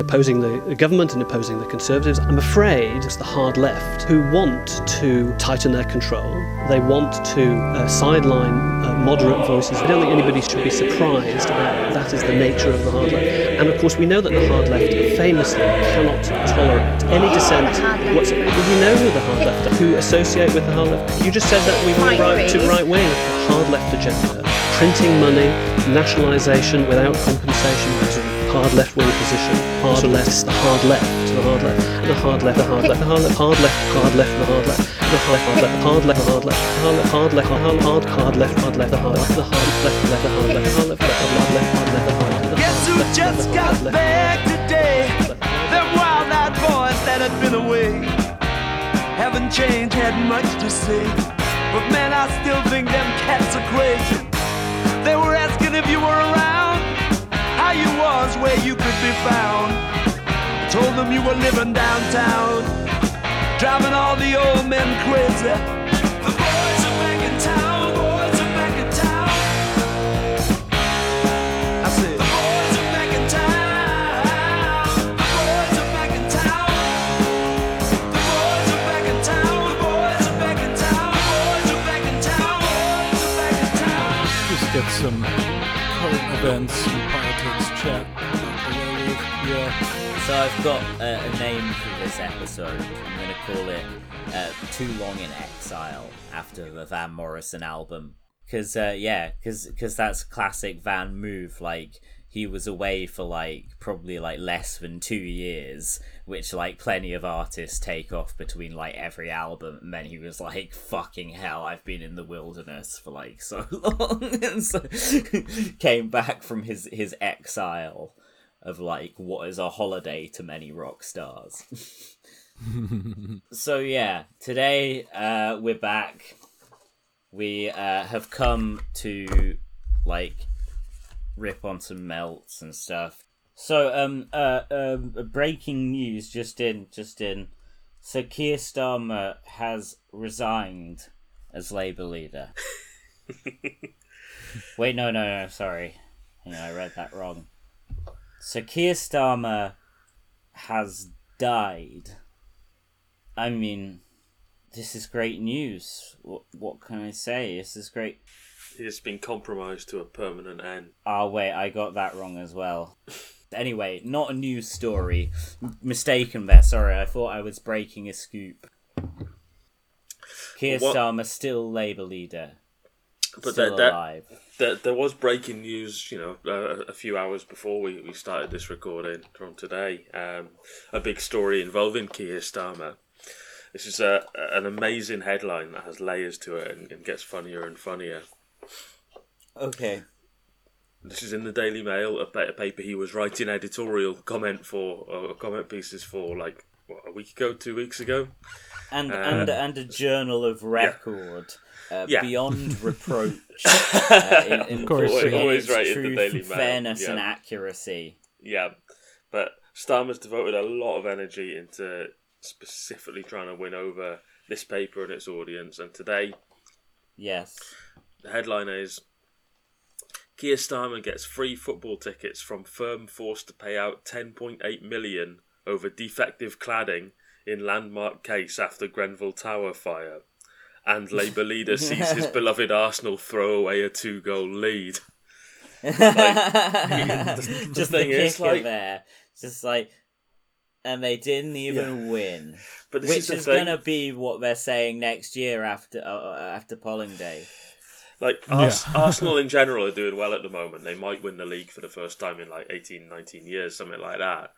opposing the government and opposing the Conservatives. I'm afraid it's the hard left who want to tighten their control. They want to uh, sideline uh, moderate voices. I don't think anybody should be surprised that that is the nature of the hard left. And of course, we know that the hard left famously cannot tolerate any dissent. What's, we know who the hard left are, who associate with the hard left. You just said that we were right to right wing, hard left agenda, printing money, nationalisation without compensation. Hard left wing position. Hard left, the hard left, the hard left, the hard left, the hard left, the hard left, hard left, hard left, the hard left, the hard left, hard left, hard left, hard left, hard left, hard hard hard hard, left, hard left, the hard left, the hard left, left, the hard left, hard left, the hard left, hard left, the hard left. Guess who just got back today? Them wild-eyed boys that had been away haven't changed, had much to say, but man, I still think them cats are crazy. They were asking if you were around, how you was, where you could be found. Told them you were living downtown, driving all the old men crazy. The boys are back in town, boys are back in town. I said, the boys are back in town. The boys are back in town. The boys are back in town. The boys are back in town. The boys are back in town. Boys are back in town. Just get some current events Yeah. So I've got uh, a name for this episode. I'm going to call it uh, "Too Long in Exile" after the Van Morrison album. Because uh, yeah, because that's classic Van move. Like he was away for like probably like less than two years, which like plenty of artists take off between like every album. And then he was like, "Fucking hell, I've been in the wilderness for like so long," and so came back from his his exile of like what is a holiday to many rock stars. so yeah, today uh, we're back. We uh, have come to like rip on some melts and stuff. So um uh um breaking news just in just in. So Keir Starmer has resigned as Labour leader. Wait, no, no, no, sorry. I read that wrong. So Keir Starmer has died. I mean, this is great news. What what can I say? This is great. He's been compromised to a permanent end. Oh wait, I got that wrong as well. Anyway, not a news story. Mistaken there. Sorry, I thought I was breaking a scoop. Keir What- Starmer still Labour leader, But still that, that, alive. there, there was breaking news, you know, uh, a few hours before we, we started this recording from today. Um, a big story involving Keir Starmer. This is a, an amazing headline that has layers to it and, and gets funnier and funnier. Okay. This is in the Daily Mail, a, paper he was writing editorial comment for, or comment pieces for, like what, a week ago, two weeks ago. and Uh, and and a journal of record uh, Yeah. beyond reproach uh, in, in, Of course. Always right in the truth, Daily Mail, fairness yeah. and accuracy. Yeah, but Starmer's devoted a lot of energy into specifically trying to win over this paper and its audience. And today, Yes. the headline is Keir Starmer gets free football tickets from firm forced to pay out 10.8 million over defective cladding in landmark case after Grenfell Tower fire. And Labour leader sees his beloved Arsenal throw away a two goal lead. Just the thing is, like- there. Just like, and they didn't even win. But Which is is gonna be what they're saying next year after uh, after polling day. Like Ars- Arsenal in general are doing well at the moment. They might win the league for the first time in like 18, 19 years, something like that.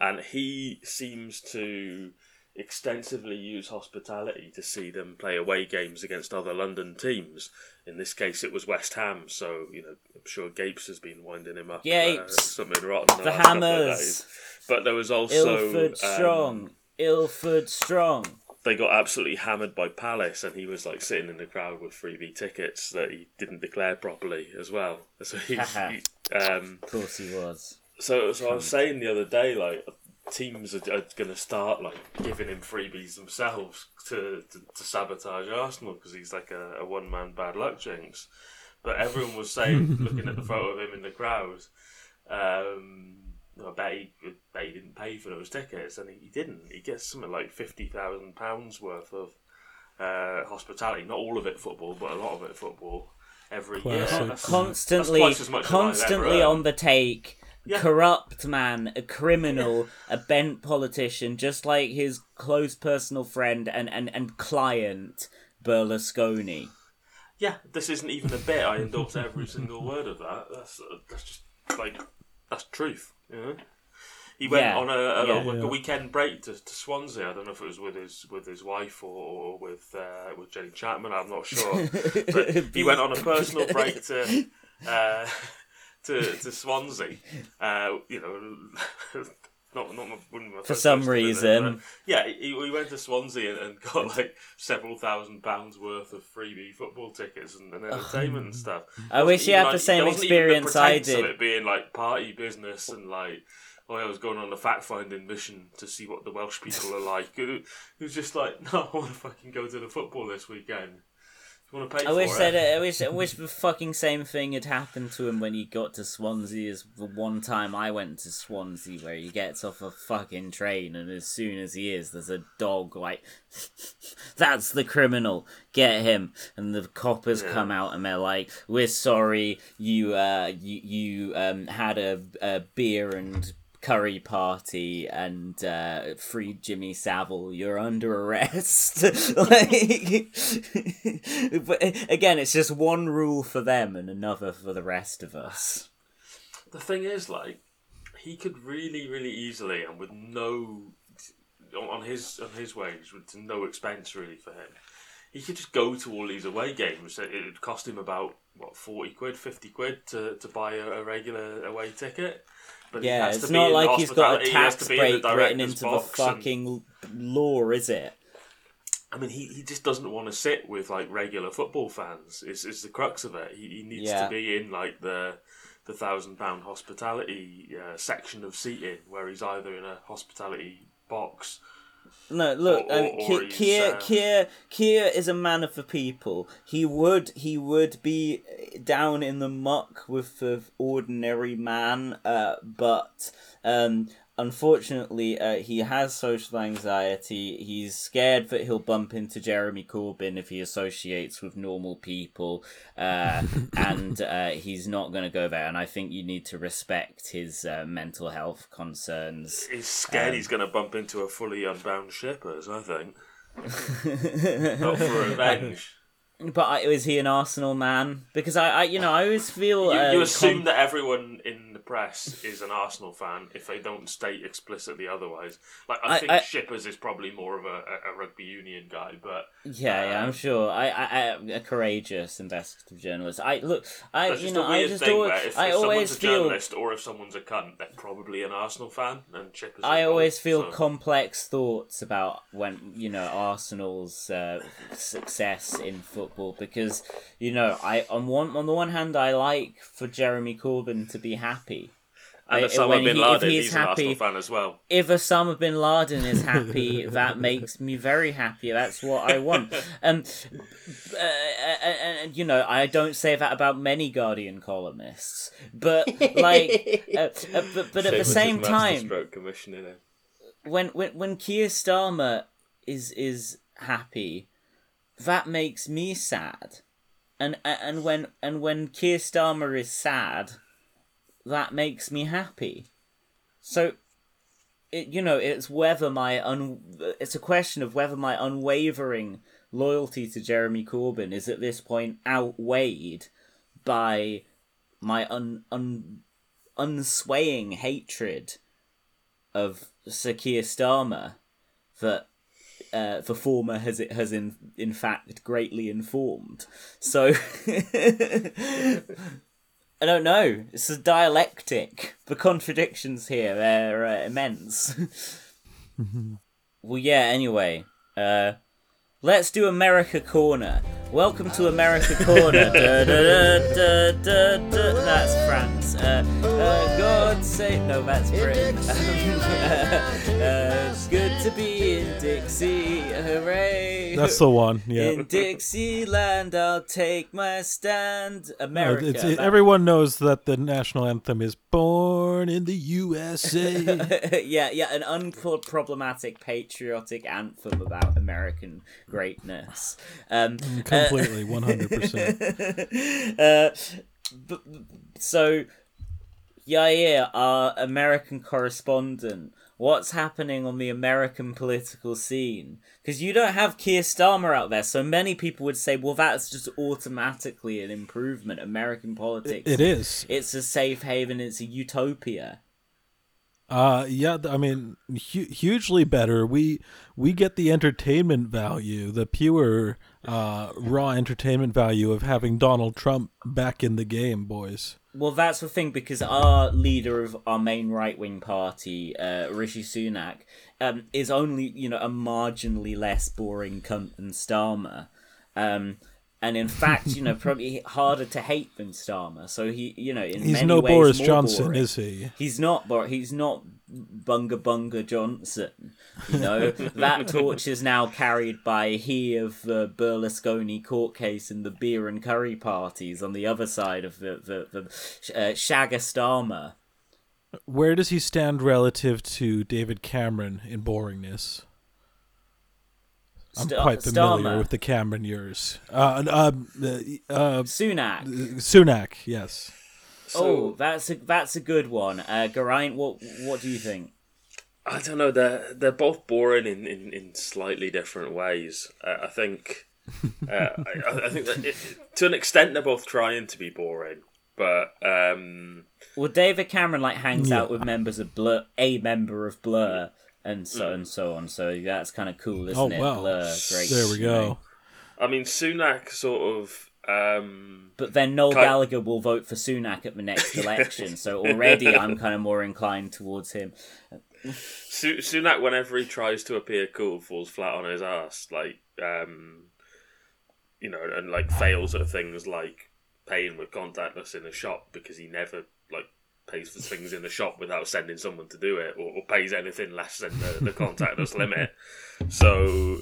And he seems to extensively use hospitality to see them play away games against other London teams. In this case, it was West Ham, so you know I'm sure Gapes has been winding him up. uh, something rotten. The last couple of Hammers. But there was also Ilford um, strong. Ilford strong. They got absolutely hammered by Palace, and he was like sitting in the crowd with freebie tickets that he didn't declare properly as well. So he, he um, Of course he was. so so I was saying the other day, like teams are, are going to start like giving him freebies themselves to to, to sabotage Arsenal because he's like a, a one man bad luck jinx. But everyone was saying, looking at the photo of him in the crowd, um, I bet he, I bet he didn't pay for those tickets, and he, he didn't. He gets something like fifty thousand pounds worth of uh, hospitality. Not all of it football, but a lot of it football every year. Classic. That's- constantly, that's twice as much as I've ever constantly earned. on the take. Yeah. Corrupt man, a criminal, a bent politician, just like his close personal friend and, and, and client Berlusconi. Yeah, this isn't even a bit. I endorse every single word of that. That's uh, that's just like that's truth. You know. He went Yeah, on a, a, yeah. like Yeah. weekend break to, to Swansea. I don't know if it was with his with his wife or, or with uh, with Jenny Chapman. I'm not sure. but he went on a personal break to uh, to to Swansea. Uh, you know. Not, not my, my For some choice to visit, reason. Yeah, he, he went to Swansea and, and got like several thousand pounds worth of freebie football tickets and, and entertainment and oh. stuff. I wish you Even, had like, the same there wasn't even experience I pretense of did. it being like party business and like, oh, I was going on a fact finding mission to see what the Welsh people are like. It was just like, no, I want to fucking go to the football this weekend. You want to pay I wish it? that I wish I wish the fucking same thing had happened to him when he got to Swansea as the one time I went to Swansea where he gets off a fucking train and as soon as he is there's a dog like that's the criminal get him and the coppers Yeah. come out and they're like we're sorry you uh you you um had a, a beer and curry party and uh, free Jimmy Savile. You're under arrest. like, but again, it's just one rule for them and another for the rest of us. the thing is, like, he could really, really easily, and with no on on his on his wage, with no expense really for him, he could just go to all these away games. It would cost him about what forty quid, fifty quid to, to buy a, a regular away ticket. But Yeah, it's not like he's got a tax in break written into the box and- fucking law, is it? I mean, he, he just doesn't want to sit with like regular football fans. Is is the crux of it? He, he needs Yeah. to be in like the the thousand pound hospitality uh, section of seating, where he's either in a hospitality box. No, look, Or- um, or- Ki- he's, Keir, Keir, Keir is a man of the people. He would, he would be down in the muck with the ordinary man, uh, but um, unfortunately, uh, he has social anxiety. He's scared that he'll bump into Jeremy Corbyn if he associates with normal people, uh, and uh, he's not going to go there. And I think you need to respect his uh, mental health concerns. He's scared Um, he's going to bump into a fully unbound shippers. I think. Not for revenge. But I, is he an Arsenal man? Because I, I you know, I always feel You, uh, you assume com- that everyone in the press is an Arsenal fan if they don't state explicitly otherwise. Like I, I- think I- Shippers is probably more of a, a, rugby union guy, but yeah, yeah, I'm um, sure. I, I, I, a courageous investigative journalist. I look, I, you just know, I just always, where if, I if always someone's a feel, journalist or if someone's a cunt, they're probably an Arsenal fan, and Chippers. I always both, feel so- complex thoughts about when you know Arsenal's uh, success in football because you know I on one on the one hand I like for Jeremy Corbyn to be happy. and I- Osama bin he- if Laden, he's he's, an happy- Arsenal fan as well. if Osama bin Laden is happy, that makes me very happy. That's what I want. Um, uh, and, and you know, I don't say that about many Guardian columnists, but like, uh, uh, but but at the same time, when when when Keir Starmer is is happy, that makes me sad, and and when and when Keir Starmer is sad, that makes me happy. So, it you know it's whether my un it's a question of whether my unwavering loyalty to Jeremy Corbyn is at this point outweighed by my un un unswaying hatred of Sir Keir Starmer that uh, the former has it has in in fact greatly informed. So I don't know. It's a dialectic. The contradictions here are uh, immense. well, yeah. Anyway, uh, let's do America Corner. Welcome to America Corner. Da, da, da. That's France. Uh, uh, God save. No, that's Britain. uh, good to be in Dixie, hooray! That's the one. Yeah. In Dixieland, I'll take my stand. Uh, America. it's, it- everyone knows that the national anthem is "Born in the USA." yeah, yeah, an unproblematic patriotic anthem about American greatness. Um, Completely, one hundred percent. uh, so, Yair, our American correspondent, what's happening on the American political scene? Because you don't have Keir Starmer out there, so many people would say, well, that's just automatically an improvement. American politics. It is. It's a safe haven, it's a utopia. Uh, yeah. I mean, hu- hugely better. We we get the entertainment value, the pure, uh, raw entertainment value of having Donald Trump back in the game, boys. Well, that's the thing because our leader of our main right wing party, uh, Rishi Sunak, um, is only you know a marginally less boring cunt than Starmer, um, and in fact, you know, probably harder to hate than Starmer. So he, you know, in He's many no ways Boris Johnson, boring. is he? He's not, but he's not Bunga Bunga Johnson. You know that torch is now carried by he of the Berlusconi court case and the beer and curry parties on the other side of the the, the uh, Shagger Starmer. Where does he stand relative to David Cameron in boringness? I'm Sta- quite familiar Starmer. with the Cameron years. Uh, uh, uh, uh, Sunak. Sunak, yes. oh, that's a that's a good one. Uh, Geraint, what what do you think? I don't know. They're they're both boring in, in, in slightly different ways. Uh, I think. Uh, I, I think that it, to an extent they're both trying to be boring, but um, Well, David Cameron like hangs out with members of Blur, a member of Blur, and so and so on. So that's kind of cool, isn't Oh it? wow, Blur, great. there we you know. go. I mean Sunak sort of. Um, But then Noel Kind- Gallagher will vote for Sunak at the next election, so already I'm kind of more inclined towards him. Su- Sunak, whenever he tries to appear cool, falls flat on his ass. Like, um, you know, and like fails at things like paying with contactless in a shop because he never like pays for things in the shop without sending someone to do it, or, or pays anything less than the, the contactless limit. So,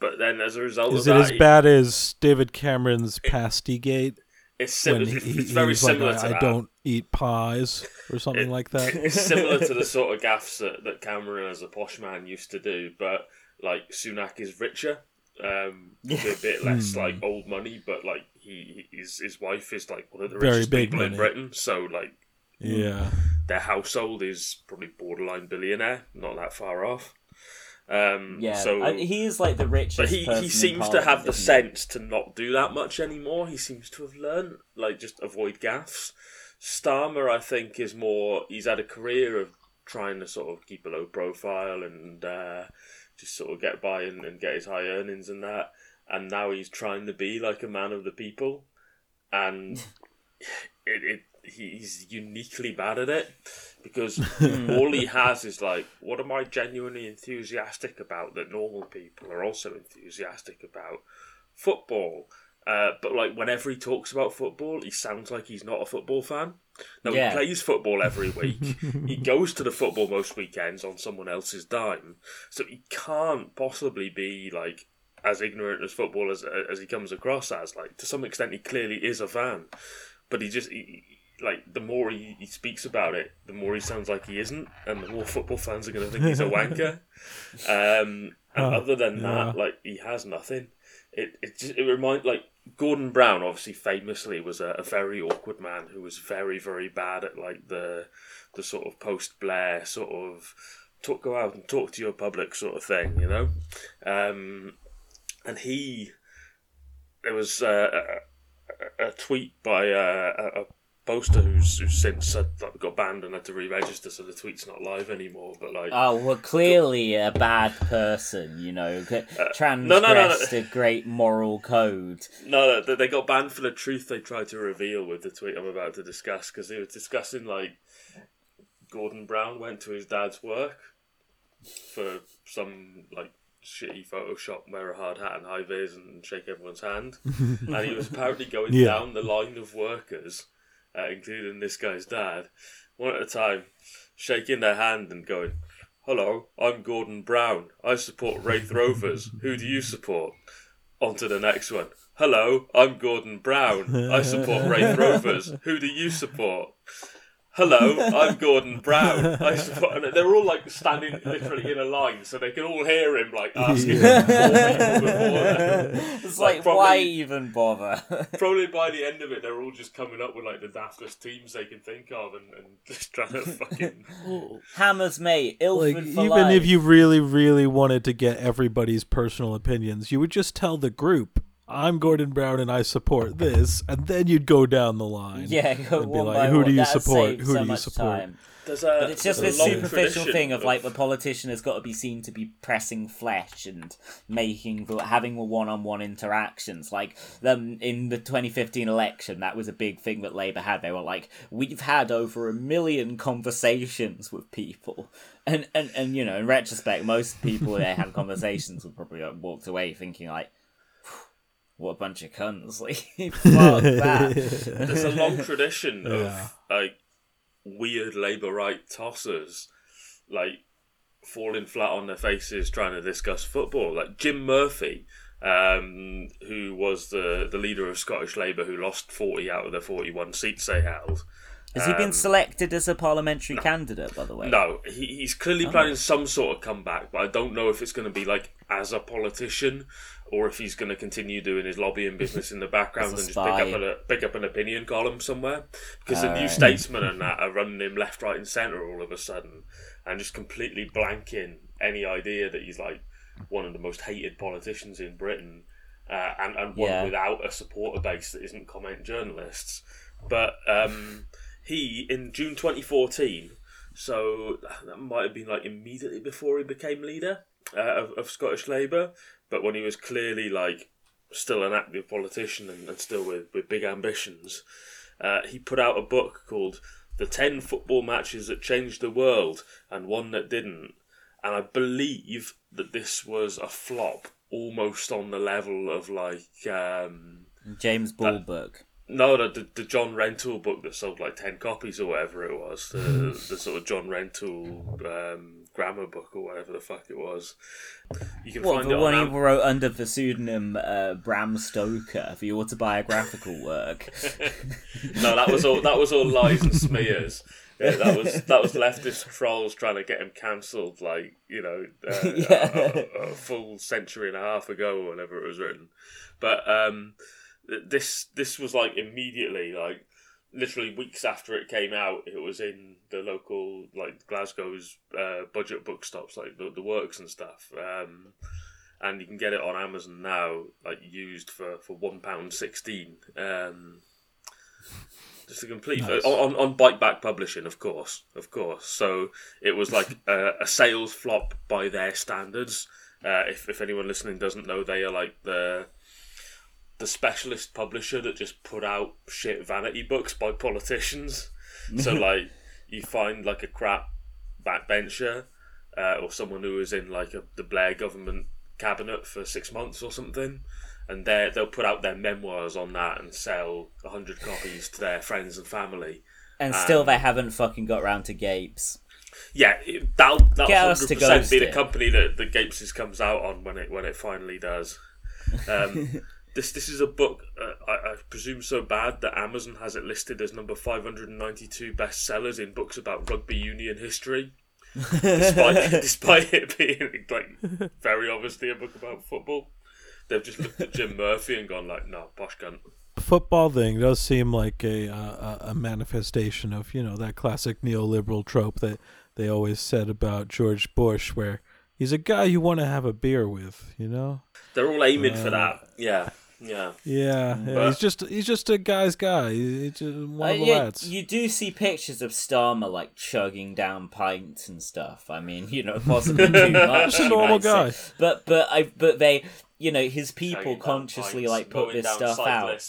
but then as a result Is of it that, as bad as David Cameron's pasty gate it's when he, it's very like, similar I, to I that. don't eat pies or something like that? it's similar to the sort of gaffs that, that Cameron as a posh man used to do, but like Sunak is richer, um, with a bit less Hmm. like old money, but like he his his wife is like one of the Very richest big people in. Britain, so like Yeah. their household is probably borderline billionaire, not that far off. Um, Yeah, so I- he is like the richest. but he, he seems to have the he? sense to not do that much anymore. He seems to have learned, like, just avoid gaffs. Starmer, I think, is more. He's had a career of trying to sort of keep a low profile and uh, just sort of get by and, and get his high earnings and that. And now he's trying to be like a man of the people. And it, it he's uniquely bad at it because all he has is like, what am I genuinely enthusiastic about that normal people are also enthusiastic about? Football. Uh, but like whenever he talks about football, he sounds like he's not a football fan. No, Yeah. he plays football every week. he goes to the football most weekends on someone else's dime, so he can't possibly be like as ignorant as football as as he comes across as. Like to some extent, he clearly is a fan, but he just he- like the more he, he speaks about it, the more he sounds like he isn't, and the more football fans are going to think he's a wanker. Um, and Oh, other than yeah. that, like he has nothing. It it just it reminds like Gordon Brown obviously famously was a, a very awkward man who was very very bad at like the the sort of post Blair sort of talk go out and talk to your public sort of thing, you know. Um, and he there was uh, a, a, tweet by uh, a, a poster who's, who's since uh, like, got banned and had to re-register, so the tweet's not live anymore. But like, Oh well, clearly a bad person, you know, g- Uh, no, no, no, no. transgressed a great moral code. No, they, they got banned for the truth they tried to reveal with the tweet I'm about to discuss because they were discussing like Gordon Brown went to his dad's work for some like shitty Photoshop, wear a hard hat and high vis and shake everyone's hand, and he was apparently going Yeah. down the line of workers, uh, including this guy's dad, one at a time, shaking their hand and going. Hello, I'm Gordon Brown. I support Raith Rovers. Who do you support? On to the next one. Hello, I'm Gordon Brown. I support Raith Rovers. Who do you support? Hello, I'm Gordon Brown. I and they're all like standing literally in a line, so they can all hear him like asking Yeah. four people before them. It's Like, like, probably- why even bother? Probably by the end of it, they're all just coming up with like the daftest teams they can think of, and, and just trying to fucking. Hammers, mate. Ilford like for even life. if you really really wanted to get everybody's personal opinions you would just tell the group i'm gordon brown and i support this and then you'd go down the line yeah, go It'd be one like, by who one. do you That'd support? Who so do you support? time. There's a, But it's just this superficial thing of like the politician has got to be seen to be pressing flesh and making the, having the one-on-one interactions. Like them in the 2015 election, that was a big thing that Labour had. They were like, "We've had over a million conversations with people," and and and you know, in retrospect, most people they had conversations would probably have walked away thinking like. What a bunch of cunts! Like, fuck that. there's a long tradition of Yeah. like weird Labour right tossers, like falling flat on their faces trying to discuss football. Like Jim Murphy, um, who was the the leader of Scottish Labour, who lost forty out of the forty one seats they held. Has he Um, been selected as a parliamentary candidate? By the way, No, he, he's clearly planning some sort of comeback, but I don't know if it's going to be like as a politician or if he's going to continue doing his lobbying business in the background and just pick up, a, pick up an opinion column somewhere. Because the New Alright. Statesman and that are running him left, right, and centre all of a sudden and just completely blanking any idea that he's like one of the most hated politicians in Britain uh, and, and one Yeah. without a supporter base that isn't comment journalists. But um, he, in June 2014, so that might have been like immediately before he became leader uh, of, of Scottish Labour, but when he was clearly like still an active politician and, and still with, with big ambitions, uh, he put out a book called The 10 Football Matches That Changed the World and One That Didn't. And I believe that this was a flop almost on the level of like. Um, James Ball book. no, the, the the John Rentoul book that sold like ten copies or whatever it was, the the sort of John Rentoul um, grammar book or whatever the fuck it was. You can What find the it one on he Am- wrote under the pseudonym uh, Bram Stoker for the autobiographical work? No, that was all that was all lies and smears. Yeah, that was that was leftist trolls trying to get him cancelled, like you know, uh, Yeah. a, a- a full century and a half ago or whenever it was written. But um, this this was like immediately, like literally weeks after it came out, it was in the local like Glasgow's uh, budget bookstops, like the, the Works and stuff. Um, and you can get it on Amazon now, like used for for one pound sixteen. Um, just a complete Nice. on on Biteback Publishing, of course, of course. So it was like a, a sales flop by their standards. Uh, if if anyone listening doesn't know, they are like the the specialist publisher that just put out shit vanity books by politicians. so like you find like a crap backbencher uh, or someone who was in like a, the Blair government cabinet for six months or something, and they they'll put out their memoirs on that and sell hundred copies to their friends and family. And still, Um, they haven't fucking got round to Gapes. Yeah, that'll that'll hundred percent be the it. company that the Gapeses comes out on when it when it finally does. Um, this this is a book uh, I, I presume so bad that Amazon has it listed as number five hundred and ninety two bestsellers in books about rugby union history. despite despite it being like very obviously a book about football, they've just looked at Jim Murphy and gone like, "No, posh cunt." football thing does seem like a, uh, a a manifestation of you know that classic neoliberal trope that they always said about George Bush, where he's a guy you want to have a beer with, you know. They're all aiming for Uh, that. Yeah, yeah. Yeah, yeah, But- he's just he's just a guy's guy. He's he's just one Uh, of the yeah, lads. you do see pictures of Starmer like chugging down pints and stuff. I mean, you know, possibly too much. Just a normal might say. guy. But but I but they, you know, his people Shagging down consciously pints, like put this down stuff out.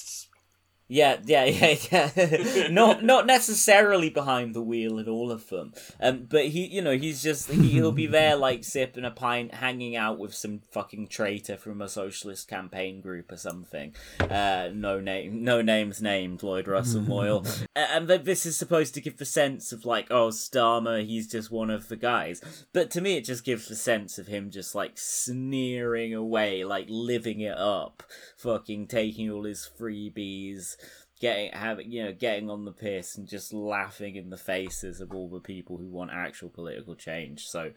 Yeah, yeah, yeah, yeah. not not necessarily behind the wheel at all of them. Um, but he, you know, he's just he, he'll be there like sipping a pint, hanging out with some fucking traitor from a socialist campaign group or something. Uh, no name, no names named. Lloyd Russell Moyle, and th- this is supposed to give the sense of like, oh, Starmer, he's just one of the guys. But to me, it just gives the sense of him just like sneering away, like living it up, fucking taking all his freebies getting having you know getting on the piss and just laughing in the faces of all the people who want actual political change. So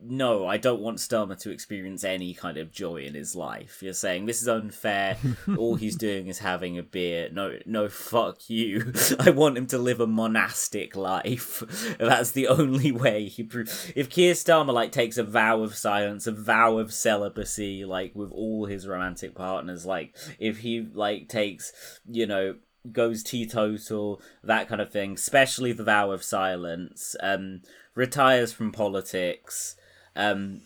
no i don't want starmer to experience any kind of joy in his life. You're saying this is unfair. All he's doing is having a beer. No no fuck you. I want him to live a monastic life. That's the only way he pro- if keir starmer like takes a vow of silence a vow of celibacy like with all his romantic partners like if he like takes you know goes teetotal that kind of thing especially the vow of silence um retires from politics um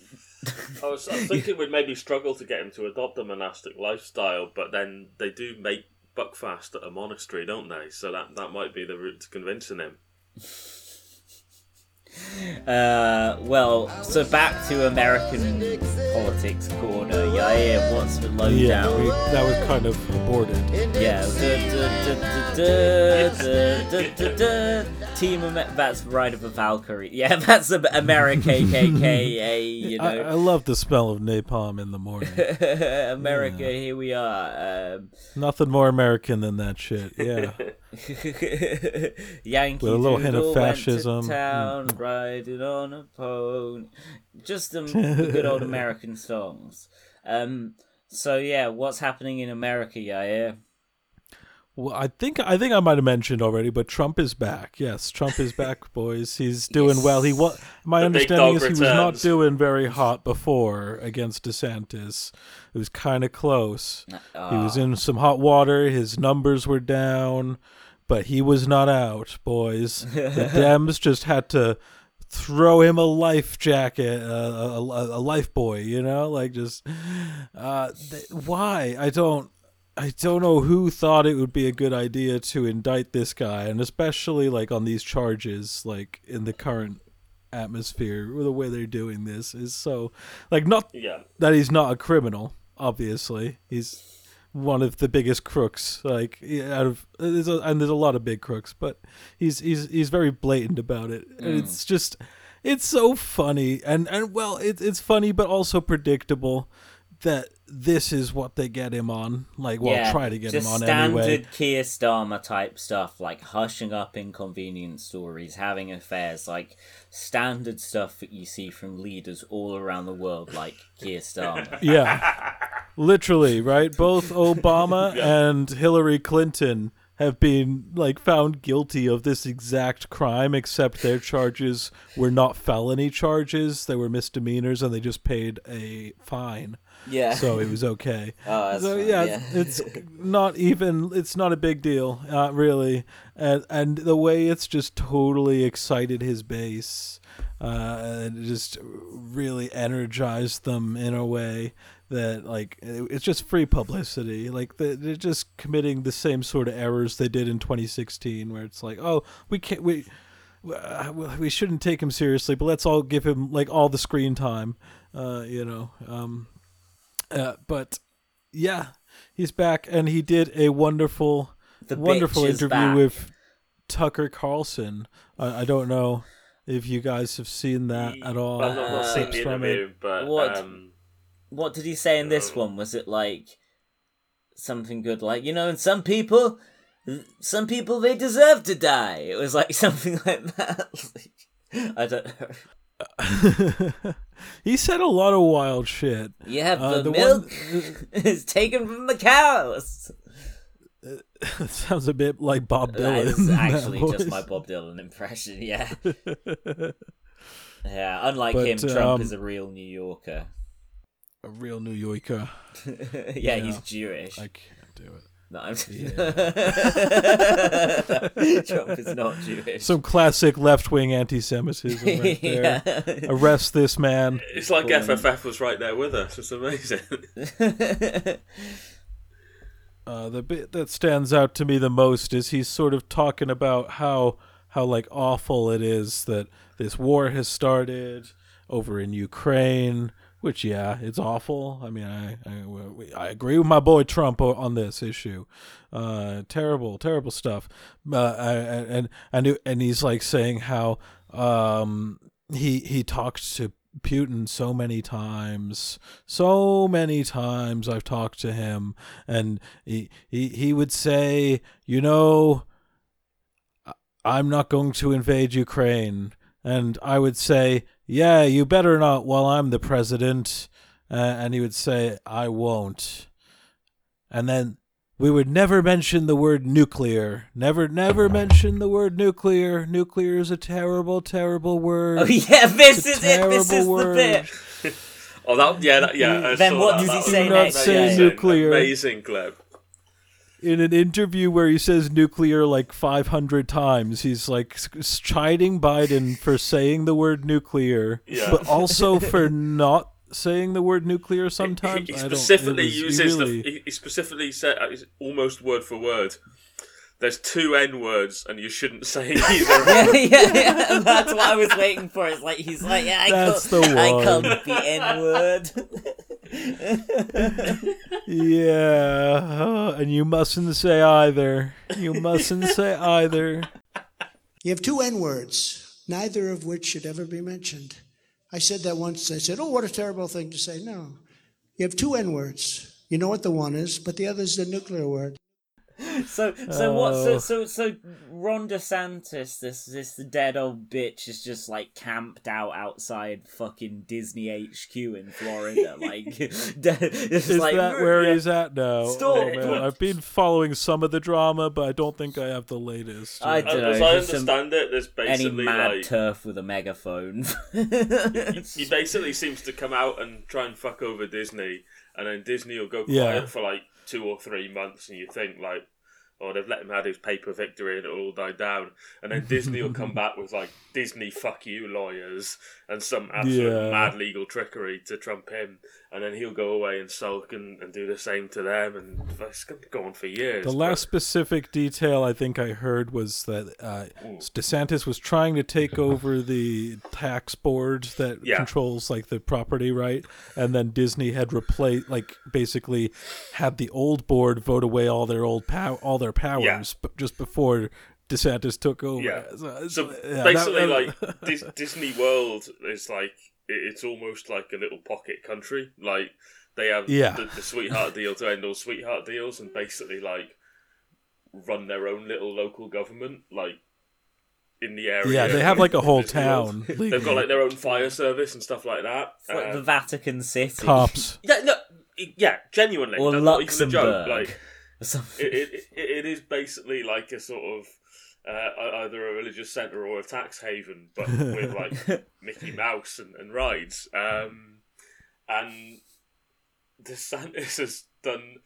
I was, I was thinking we'd maybe struggle to get him to adopt a monastic lifestyle, but then they do make Buckfast at a monastery, don't they? So that, that might be the route to convincing him. Uh, well, so back to American politics corner. Yeah, yeah. What's the lowdown? Yeah, we, that was kind of aborted. Yeah. Team Amer- that's Ride of a Valkyrie. Yeah, that's a America KKK. You know, I love the smell of napalm in the morning. America. Here we are. Um, Nothing more American than that shit. Yeah. Yankee With a little hint of to fascism. Hmm. town riding on a pony. Just the good old American songs. Um. So yeah, what's happening in America, yeah? Well, I think I think I might have mentioned already, but Trump is back. Yes, Trump is back, boys. He's doing well. He was my The understanding is he was not doing very hot before against DeSantis. It was kind of close. He was in some hot water. His numbers were down, but he was not out, boys. The Dems just had to throw him a life jacket, uh, a, a, a life buoy, you know, like just uh, th- why? I don't. I don't know who thought it would be a good idea to indict this guy, and especially like on these charges, like in the current atmosphere, the way they're doing this is so like not Yeah. that he's not a criminal. Obviously, he's one of the biggest crooks. Like out of there's a, and there's a lot of big crooks, but he's he's he's very blatant about it, and mm. it's just it's so funny and and well, it's it's funny but also predictable that this is what they get him on. Like, well, yeah, try to get him just on standard anyway. Keir Starmer type stuff, like hushing up inconvenient stories, having affairs, like standard stuff that you see from leaders all around the world, like Keir Starmer. Yeah. Literally, right? Both Obama and Hillary Clinton have been like found guilty of this exact crime except their charges were not felony charges, they were misdemeanors and they just paid a fine. Yeah. So it was okay. Oh, that's so yeah, yeah. it's not even it's not a big deal, uh, really. And and the way it's just totally excited his base, uh, just really energized them in a way that like it's just free publicity. Like they- they're just committing the same sort of errors they did in 2016, where it's like, oh, we can't we. uh, We shouldn't take him seriously, but let's all give him like all the screen time, uh, you know. Um, uh, but yeah, he's back, and he did a wonderful, The wonderful interview back. with Tucker Carlson. I, I don't know if you guys have seen that at all. I've not, not uh, seen the from it. interview, but What? um, What did he say in this Um, one? Was it like something good, like you know, and some people, some people they deserve to die. It was like something like that. I don't know. he said a lot of wild shit. Yeah, Uh, the, the one- milk is taken from the cows. It sounds a bit like Bob Dylan. actually just my Bob Dylan impression. Yeah, yeah. Unlike But, him, Trump um, is a real New Yorker. a real New Yorker. yeah, he's Jewish. I can't do it. No, I'm Trump is not Jewish. Some classic left-wing anti-Semitism right there. yeah. Arrest this man. it's like Born- FFF was right there with us. It's amazing. Uh, the bit that stands out to me the most is he's sort of talking about how how like awful it is that this war has started over in Ukraine. Which yeah, it's awful. I mean, I I, I agree with my boy Trump on this issue. Uh, terrible, terrible stuff. Uh, and and and he's like saying how um he he talked to Putin so many times, so many times I've talked to him, and he he he would say, you know, I'm not going to invade Ukraine, and I would say, yeah, you better not while I'm the president, uh, and he would say, I won't, and then we would never mention the word nuclear. Never, never mention the word nuclear. Nuclear is a terrible, terrible word. Oh yeah, this is it. This is word. the bit. oh, that yeah, that, yeah. then what that, does he say next? Say nuclear. Amazing clip. In an interview where he says nuclear like 500 times, he's like chiding Biden for saying the word nuclear, yeah. but also for not saying the word nuclear sometimes. He, he specifically uses he really... the. He specifically said almost word for word. There's two N words, and you shouldn't say either. yeah, yeah, yeah. That's what I was waiting for. It's like he's like, yeah, I That's can't, the one. I can't the N word. yeah, and you mustn't say either. You mustn't say either. You have two N words, neither of which should ever be mentioned. I said that once. I said, Oh, what a terrible thing to say. No. You have two N words. You know what the one is, but the other is the nuclear word. So, so what? So, oh. so, so Ron DeSantis, this this dead old bitch, is just like camped out outside fucking Disney HQ in Florida. Like, is like, that where yeah. he's at now? Oh, Stop. Oh, man. I've been following some of the drama, but I don't think I have the latest. I don't know. As I understand it, there's basically any mad like, turf with a megaphone. he, he basically seems to come out and try and fuck over Disney, and then Disney will go quiet Yeah. for like two or three months, and you think like, oh, they've let him have his paper victory and it'll all die down, and then Disney will come back with like Disney fuck you lawyers and some absolute Yeah. mad legal trickery to trump him, and then he'll go away and sulk and, and do the same to them, and it's going to go on for years. The but- last specific detail I think I heard was that uh, DeSantis was trying to take over the tax board that Yeah. controls like the property right, and then Disney had replaced, like basically had the old board vote away all their old pow- all their powers, but just before DeSantis took over. Yeah. So, So yeah, basically, that- like Dis- Disney World is like it- it's almost like a little pocket country. Like they have Yeah. the, the sweetheart deal to end all sweetheart deals, and basically like run their own little local government, like in the area. yeah, they have like a whole town. They've got like their own fire service and stuff like that. It's like the Um, Vatican City. cops. yeah, no, yeah, genuinely, Or that's not even a Luxembourg. joke. Like or something. it, it, it, it is basically like a sort of uh, either a religious centre or a tax haven, but with like Mickey Mouse and, and rides. Um, and DeSantis has done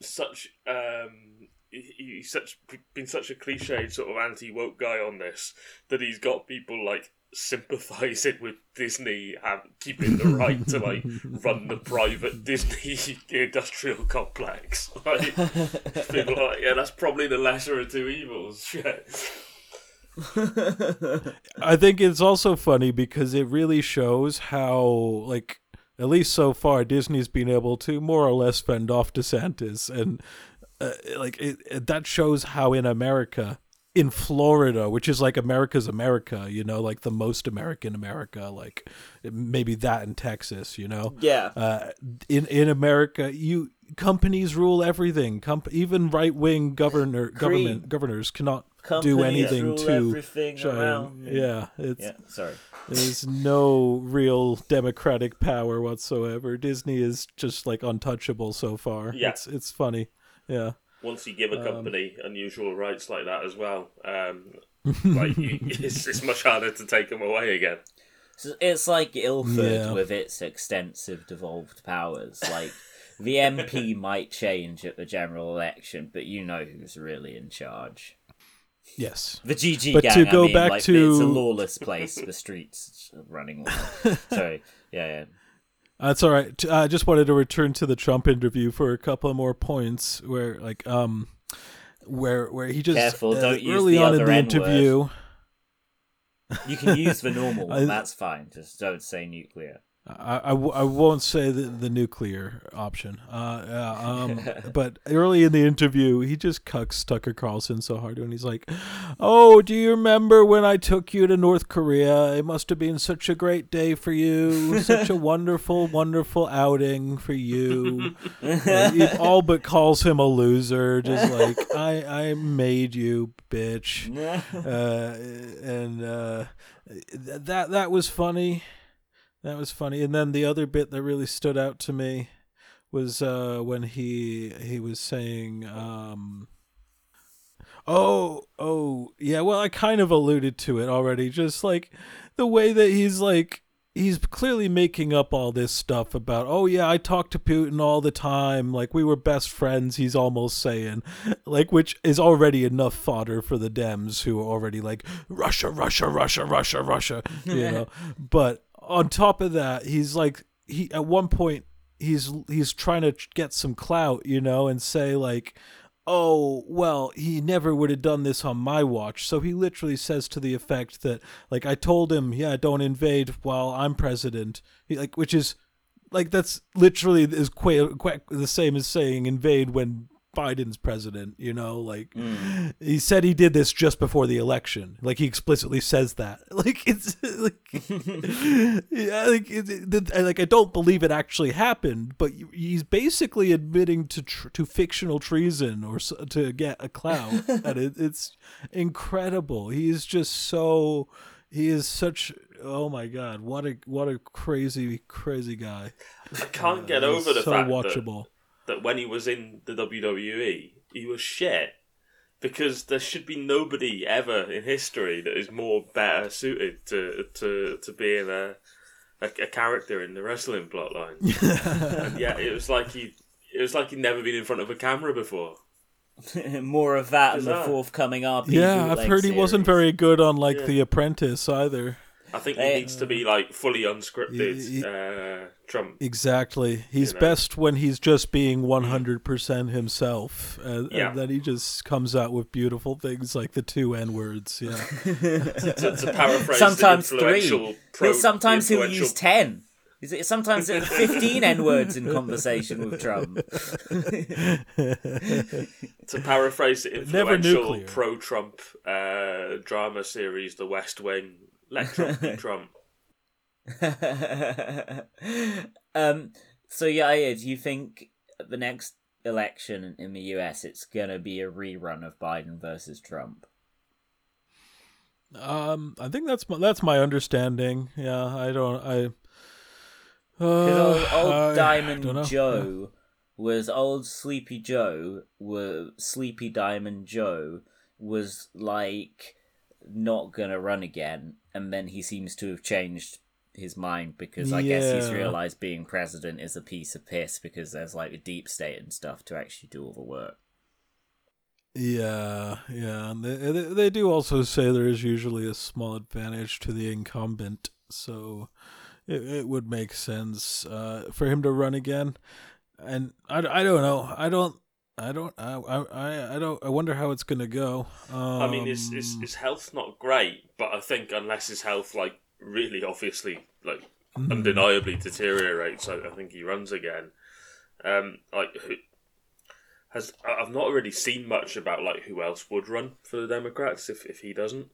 such um, he- he's such been such a cliched sort of anti woke guy on this that he's got people like sympathising with Disney have keeping the right to like run the private Disney industrial complex. Like, like, yeah, that's probably the lesser of two evils. I think it's also funny because it really shows how, like, at least so far, Disney's been able to more or less fend off DeSantis, and uh, like it, it- that shows how in America, in Florida, which is like America's America, you know, like the most American America, like maybe that in Texas, you know, yeah. uh, in in America, you companies rule everything. Com- even right wing governor government governors cannot do anything to everything try yeah, it's Yeah, sorry. there's no real democratic power whatsoever. Disney is just like untouchable so far. Yeah. It's it's funny. Yeah. Once you give a Um, company unusual rights like that as well, um, like you, it's, it's much harder to take them away again. So it's like Ilford Yeah. with its extensive devolved powers. Like the MP might change at the general election, but you know who's really in charge. Yes. The GG But gang. to go I mean, back like, to- it's a lawless place. The streets are running. wild. Sorry. Yeah, yeah. That's all right. I just wanted to return to the Trump interview for a couple of more points where, like, um, where where he just Careful, uh, early on in the interview. You can use the normal one. That's fine. Just don't say nuclear. I, I, w- I won't say the, the nuclear option. Uh, yeah, um, but early in the interview, he just cucks Tucker Carlson so hard when he's like, "Oh, do you remember when I took you to North Korea? It must have been such a great day for you, such a wonderful, wonderful outing for you." Uh, he all but calls him a loser, just like I, I made you, bitch. Uh, and uh, th- that that was funny. That was funny. And then the other bit that really stood out to me was uh, when he he was saying, um, "Oh, oh, yeah." Well, I kind of alluded to it already. Just like the way that he's like he's clearly making up all this stuff about, "Oh yeah, I talk to Putin all the time. Like we were best friends." He's almost saying, like, which is already enough fodder for the Dems who are already like Russia, Russia, Russia, Russia, Russia. You know, but on top of that, he's like he at one point he's he's trying to get some clout, you know, and say like, "Oh, well, he never would have done this on my watch." So he literally says to the effect that like I told him, "Yeah, don't invade while I'm president." He, like which is like that's literally is quite, quite the same as saying invade when Biden's president, you know, like hmm. he said he did this just before the election. Like he explicitly says that. Like it's like yeah, like it, it, like I don't believe it actually happened, but he's basically admitting to tr- to fictional treason or s- to get a clout, and it, it's incredible. He's just so he is such oh my god, what a what a crazy crazy guy. I can't get over the so fact watchable. that when he was in the WWE, he was shit. Because there should be nobody ever in history that is more better suited to to, to being a, a a character in the wrestling plotline. and yeah, it was like he it was like he'd never been in front of a camera before. More of that in the forthcoming RP. Yeah, I've bootleg heard he wasn't very good on like Yeah. The Apprentice either. I think he Eh. needs to be like fully unscripted Y- y- uh, Trump. Exactly. He's know. best when he's just being 100% himself. And, Yeah. and then he just comes out with beautiful things like the two N words. Yeah. to, to paraphrase Sometimes the three. pro, He'll sometimes the he'll use ten. Is it sometimes fifteen n words in conversation with Trump? to paraphrase the influential pro-Trump uh, drama series, The West Wing. Let Trump be Trump. um. So yeah, yeah, do you think the next election in the US it's gonna be a rerun of Biden versus Trump? um, I think that's my, that's my understanding. Yeah, I don't. I. Because Uh, old, old I Diamond know. Joe was old Sleepy Joe. Were Sleepy Diamond Joe was like not gonna run again, and then he seems to have changed his mind because I guess he's realized being president is a piece of piss because there's like a deep state and stuff to actually do all the work. Yeah, yeah. And they, they they do also say there is usually a small advantage to the incumbent, so it, it would make sense uh, for him to run again. And I, I don't know. I don't. I don't. I I I don't. I wonder how it's gonna go. Um, I mean, his, his his health's not great, but I think unless his health like really obviously like Hmm. undeniably deteriorates, I, I think he runs again. Um, like who has I've not really seen much about like who else would run for the Democrats if if he doesn't.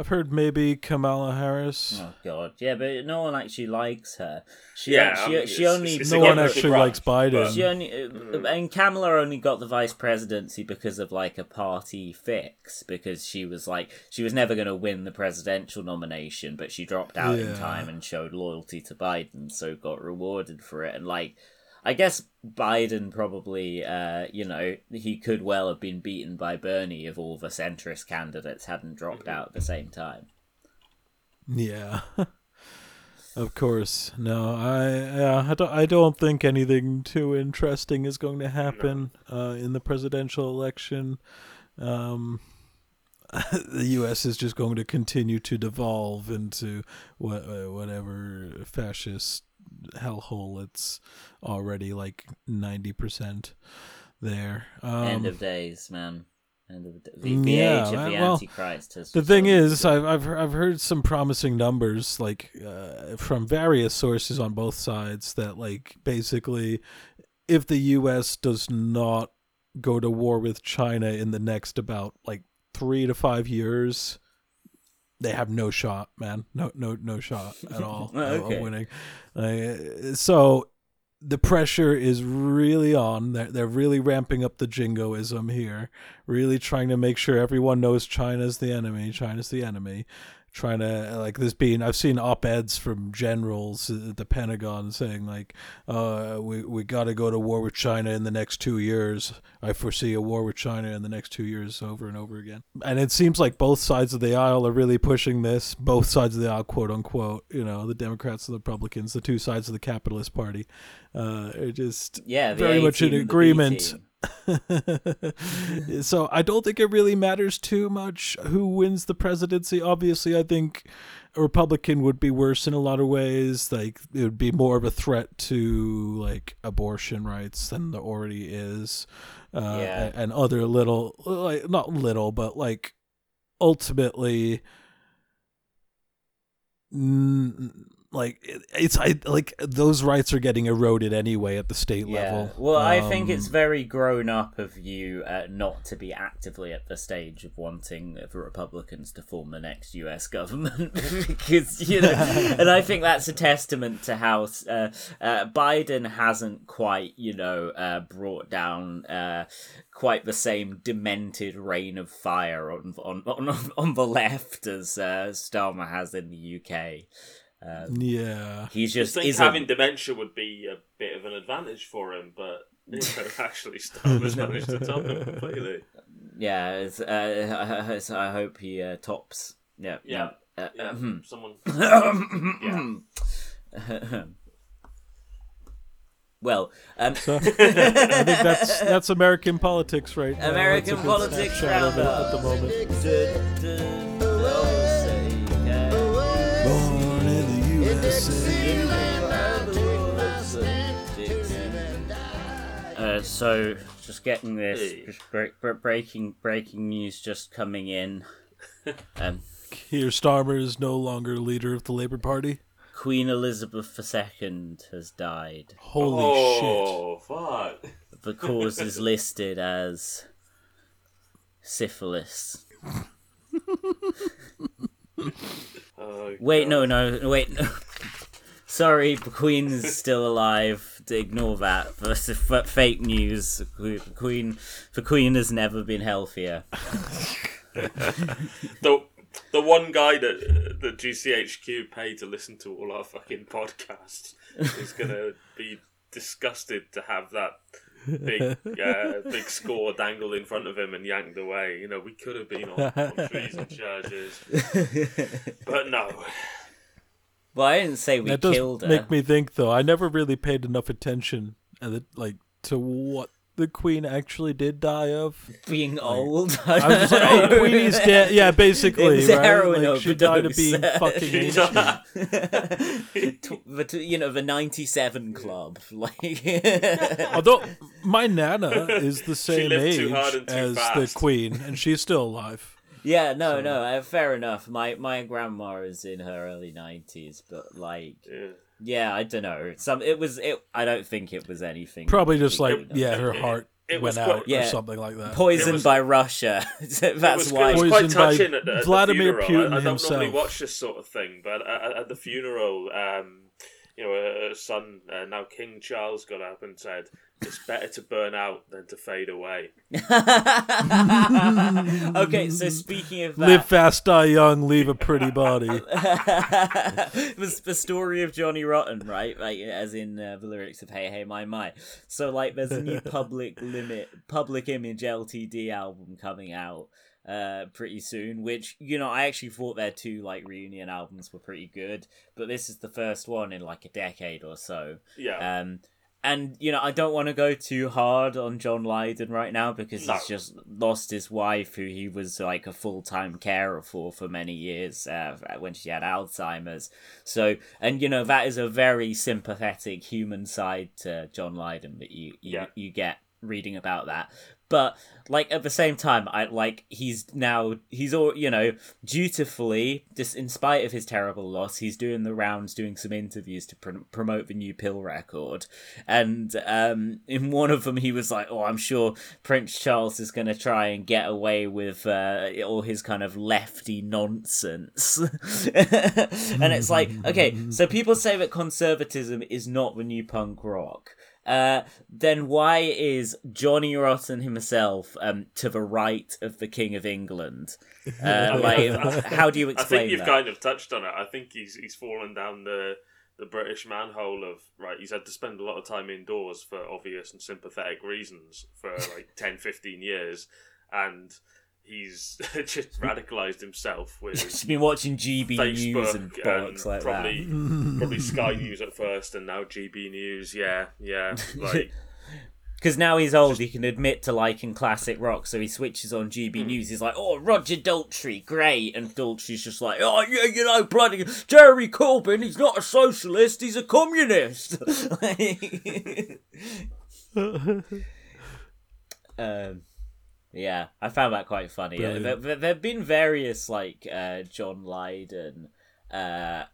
I've heard maybe Kamala Harris. Oh god, yeah, but no one actually likes her. She, Yeah, she, I mean, she it's- only it's- it's no one actually run, likes Biden. but- She only uh, and Kamala only got the vice presidency because of like a party fix because she was like she was never going to win the presidential nomination but she dropped out in time and showed loyalty to Biden so got rewarded for it and like I guess Biden probably uh you know he could well have been beaten by Bernie if all the centrist candidates hadn't dropped Mm-hmm. out at the same time. Yeah. of course. No, I yeah, I don't, I don't think anything too interesting is going to happen uh, in the presidential election. Um, the U.S. is just going to continue to devolve into what, uh, whatever fascist hellhole. It's already like ninety percent there. Um, End of days, man. End of the, the, the yeah, age of the well, Antichrist has. the thing is, I've I've I've heard some promising numbers, like uh, from various sources on both sides, that like basically, if the U.S. does not go to war with China in the next about like three to five years, they have no shot, man. No, no, no shot at all of- okay. of winning. Uh, so the pressure is really on. They're, they're really ramping up the jingoism here, really trying to make sure everyone knows China's the enemy. China's the enemy. Trying to like there's been I've seen op-eds from generals at the Pentagon saying like uh we we got to go to war with China in the next 2 years. I foresee a war with China in the next 2 years over and over again. And it seems like both sides of the aisle are really pushing this, both sides of the aisle quote unquote, you know, the Democrats and the Republicans, the two sides of the capitalist party uh are just Yeah, very much in team and the agreement. so I don't think it really matters too much who wins the presidency. Obviously, I think a Republican would be worse in a lot of ways. Like it would be more of a threat to like abortion rights than there already is, uh, Yeah. and, other little like not little, but like ultimately. Mm, like it's I like those rights are getting eroded anyway at the state Yeah. level. Well, I think it's Um, very grown up of you uh, not to be actively at the stage of wanting the Republicans to form the next U.S. government because you know, and I think that's a testament to how uh, uh, Biden hasn't quite you know uh, brought down uh, quite the same demented reign of fire on on on, on the left as uh, Starmer has in the UK. Yeah. He's I just think isn't. having dementia would be a bit of an advantage for him, but you know, actually, Starmer's managed to top him completely. Yeah, it's, uh, it's- I hope he uh, tops. Yeah, Yeah, Uh, yeah. ahem. Someone. well, um, I think that's that's American politics right. American That's politics snapshot of it roundup. at the moment. Uh, so, just getting this Hey. just break, bre- breaking breaking news just coming in. Um, Keir Starmer is no longer leader of the Labour Party. Queen Elizabeth II has died. Holy shit! oh, fuck. The cause is listed as syphilis. Oh, Wait, no, no, wait. No. Sorry, the Queen is still alive. To ignore that. That's f- fake news. The Queen, the Queen has never been healthier. The, the one guy that the GCHQ paid to listen to all our fucking podcasts is going to be disgusted to have that big uh, big score dangled in front of him and yanked away. You know, we could have been on, on treason charges. But no. Well, I didn't say we That does killed her. make me think, though. I never really paid enough attention, uh, at the, like to what the Queen actually did die of. being old. I was just like, oh, Queenie's dead. Yeah, basically, It's a right? heroin Like, she died of being fucking ancient. T- the you know the '97 club, like Although my nana is the same age too hard and too as the. Queen, and she's still alive. Yeah, no, no, uh, fair enough. My my grandma is in her early '90s, but like, Yeah. yeah, I don't know. Some it was it. I don't think it was anything. Probably just like particularly yeah, her heart it went was quite- out or Yeah. something like that. poisoned was- by Russia. That's It was, why. it was quite Poisoned by touching at the, at the Vladimir funeral. Putin I, I don't normally himself. watch this sort of thing, but at, at the funeral, um, you know, her son, uh, now King Charles, got up and said, "It's better to burn out than to fade away." okay, so speaking of that, Live fast, die young, leave a pretty body. the, the story of Johnny Rotten, right? Like as in uh, the lyrics of Hey Hey My My. So like, there's a new Public Limit, Public Image LTD album coming out uh pretty soon which you know i actually thought their two like reunion albums were pretty good but this is the first one in like a decade or so Yeah, um and you know, I don't want to go too hard on John Lydon right now because No. he's just lost his wife, who he was like a full time carer for for many years uh, when she had Alzheimer's. So, and you know, that is a very sympathetic human side to John Lydon that you you, Yeah. you get reading about that. But like at the same time, I like he's now he's all you know dutifully, just in spite of his terrible loss, he's doing the rounds, doing some interviews to pr- promote the new PiL record. And um, in one of them, he was like, "Oh, I'm sure Prince Charles is going to try and get away with uh, all his kind of lefty nonsense." and it's like, okay, so people say that conservatism is not the new punk rock. Uh, then why is Johnny Rotten himself um, to the right of the King of England? Uh, like, how do you I think you've that? kind of touched on it. I think he's he's fallen down the the British manhole of right. He's had to spend a lot of time indoors for obvious and sympathetic reasons for like 10, 15 years, and he's just radicalized himself with he's been watching GB News and bollocks like probably that. probably Sky News at first, and now GB News. Yeah, yeah, like. Because now he's old, he can admit to liking classic rock, so he switches on GB News. He's like, "Oh, Roger Daltrey, great," and Daltrey's just like, "Oh yeah, you know, bloody Jeremy Corbyn. He's not a socialist. He's a communist." um, yeah, I found that quite funny. Uh, Brilliant. there, there, there have been various like uh, John Lydon, uh,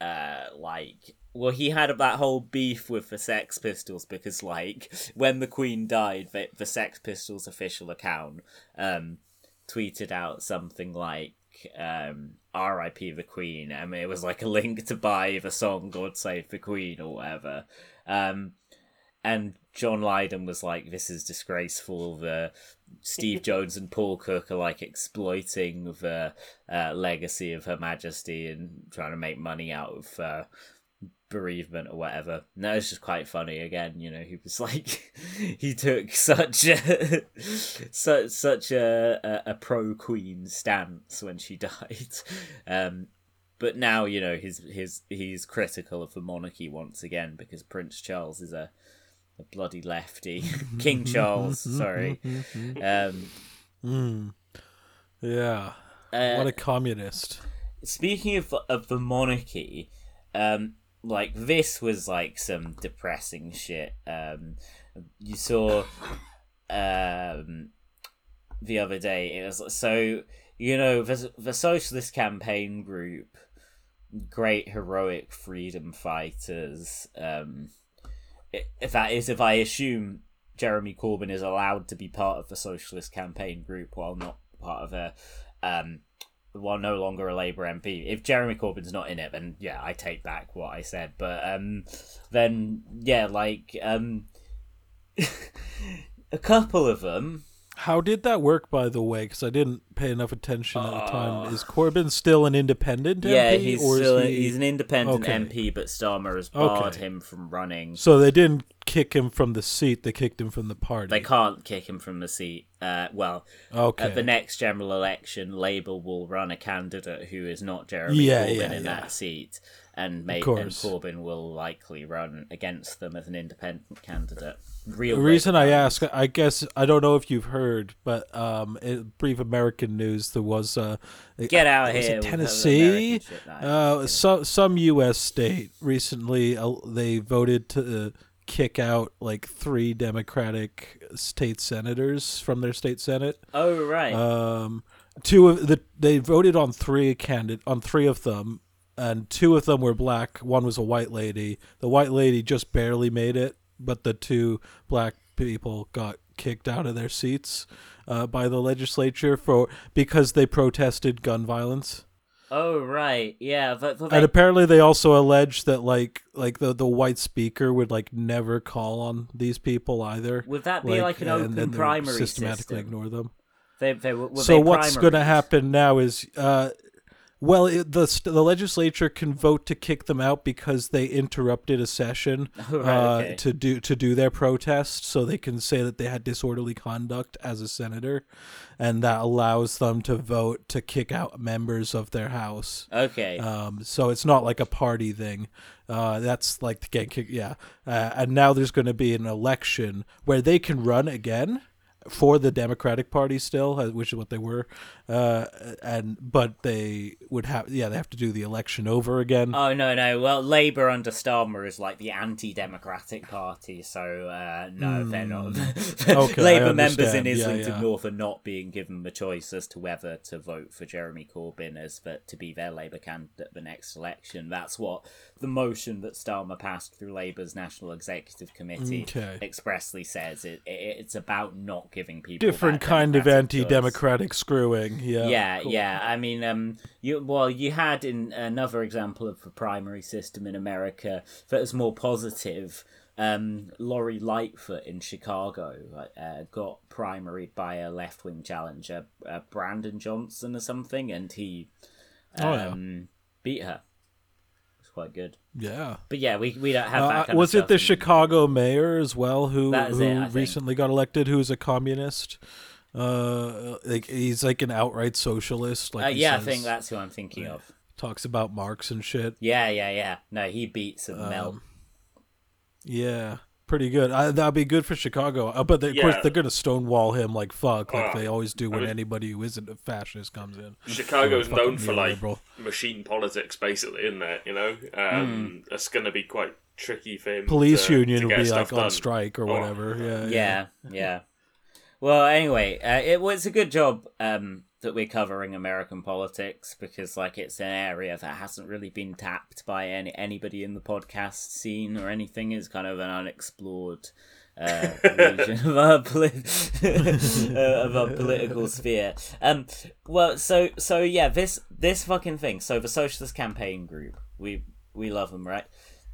uh, like well, he had that whole beef with the Sex Pistols because, like, when the Queen died, the, the Sex Pistols official account um, tweeted out something like um, "R.I.P. the Queen." I mean, it was like a link to buy the song "God Save the Queen" or whatever. Um, and John Lydon was like, "This is disgraceful." The Steve Jones and Paul Cook are like exploiting the uh, legacy of Her Majesty and trying to make money out of uh, bereavement or whatever. No, it's just quite funny. Again, you know, he was like, he took such a such such a a, a pro Queen stance when she died. Um, but now you know his his he's critical of the monarchy once again because Prince Charles is a bloody lefty. King Charles, sorry. Um, Mm. Yeah. uh, what a communist. speaking of of the monarchy, um, like this was like some depressing shit. Um, you saw, um, the other day it was so you know the the socialist campaign group, great heroic freedom fighters. Um, if that is if I assume Jeremy Corbyn is allowed to be part of the socialist campaign group while not part of a um while no longer a Labour MP. If Jeremy Corbyn's not in it, then yeah, I take back what I said. But um, then yeah, like um, a couple of them. How did that work, by the way? Because I didn't pay enough attention at the Uh, time. Is Corbyn still an independent yeah, MP? he's or is he... he's an independent Okay. MP, but Starmer has barred Okay. him from running. So they didn't kick him from the seat; they kicked him from the party. They can't kick him from the seat. Uh, well, Okay. at the next general election, Labour will run a candidate who is not Jeremy Yeah, Corbyn yeah, in yeah. that seat, and may- and course. Corbyn will likely run against them as an independent candidate. Real The reason I ask, I guess I don't know if you've heard, but um, in brief American news, there was uh, Get out was here Tennessee, No, uh, some some U.S. state recently uh, they voted to kick out like three Democratic state senators from their state senate. oh right. Um, two of the they voted on three candidate on three of them, and two of them were black. One was a white lady. The white lady just barely made it, but the two black people got kicked out of their seats uh, by the legislature for because they protested gun violence. oh right. Yeah. But, but And apparently, they also alleged that like like the the white speaker would like never call on these people either. Would that be like an and open then primary systematically system? ignore them they, they, so what's going to happen now is uh Well, it, the the legislature can vote to kick them out because they interrupted a session right, uh, okay. to do to do their protest. So they can say that they had disorderly conduct as a senator, and that allows them to vote to kick out members of their house. Okay. Um, so it's not like a party thing. Uh, that's like to get kicked. Yeah, uh, and now there's going to be an election where they can run again for the Democratic Party still, which is what they were. Uh, and but they would have yeah they have to do the election over again. Oh no no! Well, Labour under Starmer is like the anti-democratic party, so uh, no, they're not. Hmm. Okay, Labour members in understand. Yeah, Islington yeah. North are not being given the choice as to whether to vote for Jeremy Corbyn as for, to be their Labour candidate at the next election. That's what the motion that Starmer passed through Labour's National Executive Committee Okay. expressly says. It, it it's about not giving people Different kind of anti-democratic screwing. Yeah. Yeah, cool. yeah. I mean, um, you well, you had in another example of the primary system in America that was more positive. Um, Lori Lightfoot in Chicago uh, got primaried by a left-wing challenger, uh, Brandon Johnson or something, and he um, Oh, yeah. beat her. Quite good. Yeah. But yeah, we we don't have that. Uh, was it the Chicago mayor as well who who it, recently got elected? Who's a communist? Uh, like he's like an outright socialist. Like Uh, yeah, I think that's who I'm thinking of. talks about Marx and shit. Yeah, yeah, yeah. No, he beats a Mel. Um, Yeah, pretty good. Uh, that'd be good for Chicago. Uh, but they, of course, Yeah. they're gonna stonewall him like fuck, like Oh, they always do when mean- anybody who isn't a fascist comes in. Chicago's Fucking known for like neoliberal. machine politics, basically, isn't it? You know, um, it's going to be quite tricky for him. Police to, union to will be stuff like on strike or Oh. whatever. Yeah, yeah yeah well anyway uh, it was a good job um that we're covering american politics because like it's an area that hasn't really been tapped by any anybody in the podcast scene or anything is kind of an unexplored uh, region of our, poli- uh, of our political sphere. Um, well, so so yeah, this this fucking thing. So the Socialist Campaign Group, we we love them, right?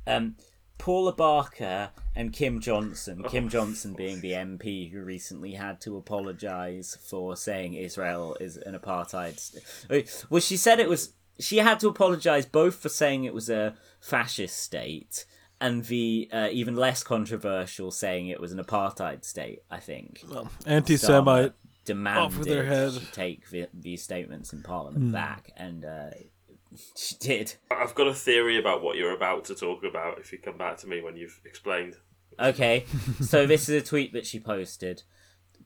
Um, Paula Barker and Kim Johnson. Kim Johnson being the MP who recently had to apologise for saying Israel is an apartheid. St- well, she said it was. She had to apologise both for saying it was a fascist state and the uh, even less controversial saying it was an apartheid state. I think Anti-Semite. Starmer demanded off with their head. take the, these statements in Parliament back, and uh, she did. I've got a theory about what you're about to talk about. If you come back to me when you've explained. Okay, so this is a tweet that she posted.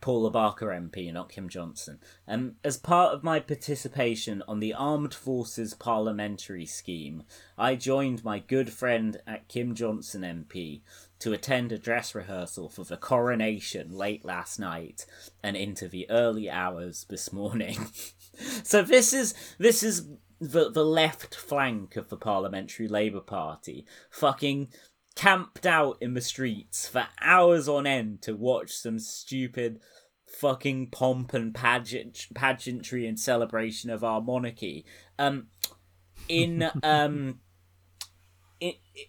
Paula Barker MP, not Kim Johnson. Um, as part of my participation on the Armed Forces Parliamentary Scheme, I joined my good friend at Kim Johnson MP to attend a dress rehearsal for the coronation late last night and into the early hours this morning. so this is this is the the left flank of the Parliamentary Labour Party, fucking camped out in the streets for hours on end to watch some stupid fucking pomp and pageant pageantry and celebration of our monarchy. Um, in um.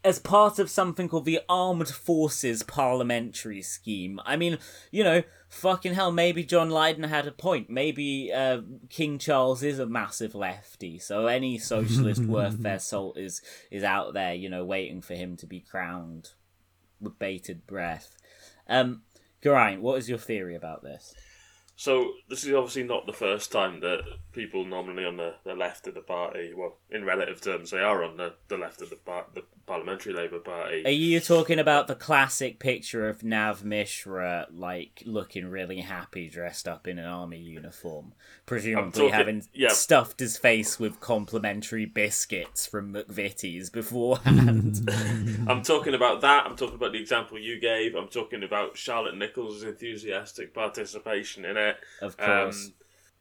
as part of something called the Armed Forces Parliamentary Scheme. I mean, you know, fucking hell, maybe John Lydon had a point. Maybe uh, King Charles is a massive lefty, so any socialist worth their salt is is out there, you know, waiting for him to be crowned with bated breath. Um, Geraint, what is your theory about this? So this is obviously not the first time that people normally on the, the left of the party, well, in relative terms, they are on the, the left of the par- the Parliamentary Labour Party. Are you talking about the classic picture of Nav Mishra, like looking really happy, dressed up in an army uniform, presumably talking- having yeah. stuffed his face with complimentary biscuits from McVitie's beforehand? I'm talking about that. I'm talking about the example you gave. I'm talking about Charlotte Nichols' enthusiastic participation in it. Of course. Um,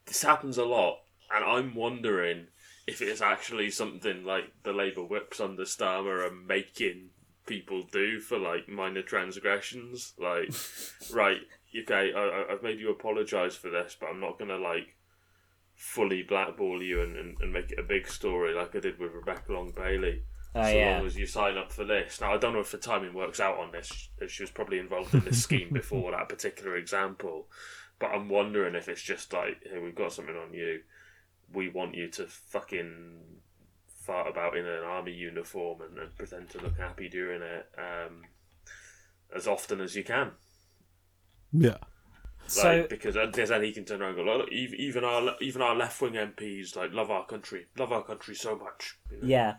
this happens a lot, and I'm wondering if it's actually something like the Labour whips under Starmer are making people do for like minor transgressions. Like, right, okay, I, I've made you apologise for this, but I'm not gonna like fully blackball you and, and, and make it a big story like I did with Rebecca Long Bailey. Oh, so yeah. long as you sign up for this. Now I don't know if the timing works out on this. as She was probably involved in this scheme before that particular example, but I'm wondering if it's just like, hey, we've got something on you. we want you to fucking fart about in an army uniform and, and pretend to look happy during it um, as often as you can. Yeah. So- because then he can turn around and go, look, even our even our left wing MPs like love our country, love our country so much. you know? Yeah.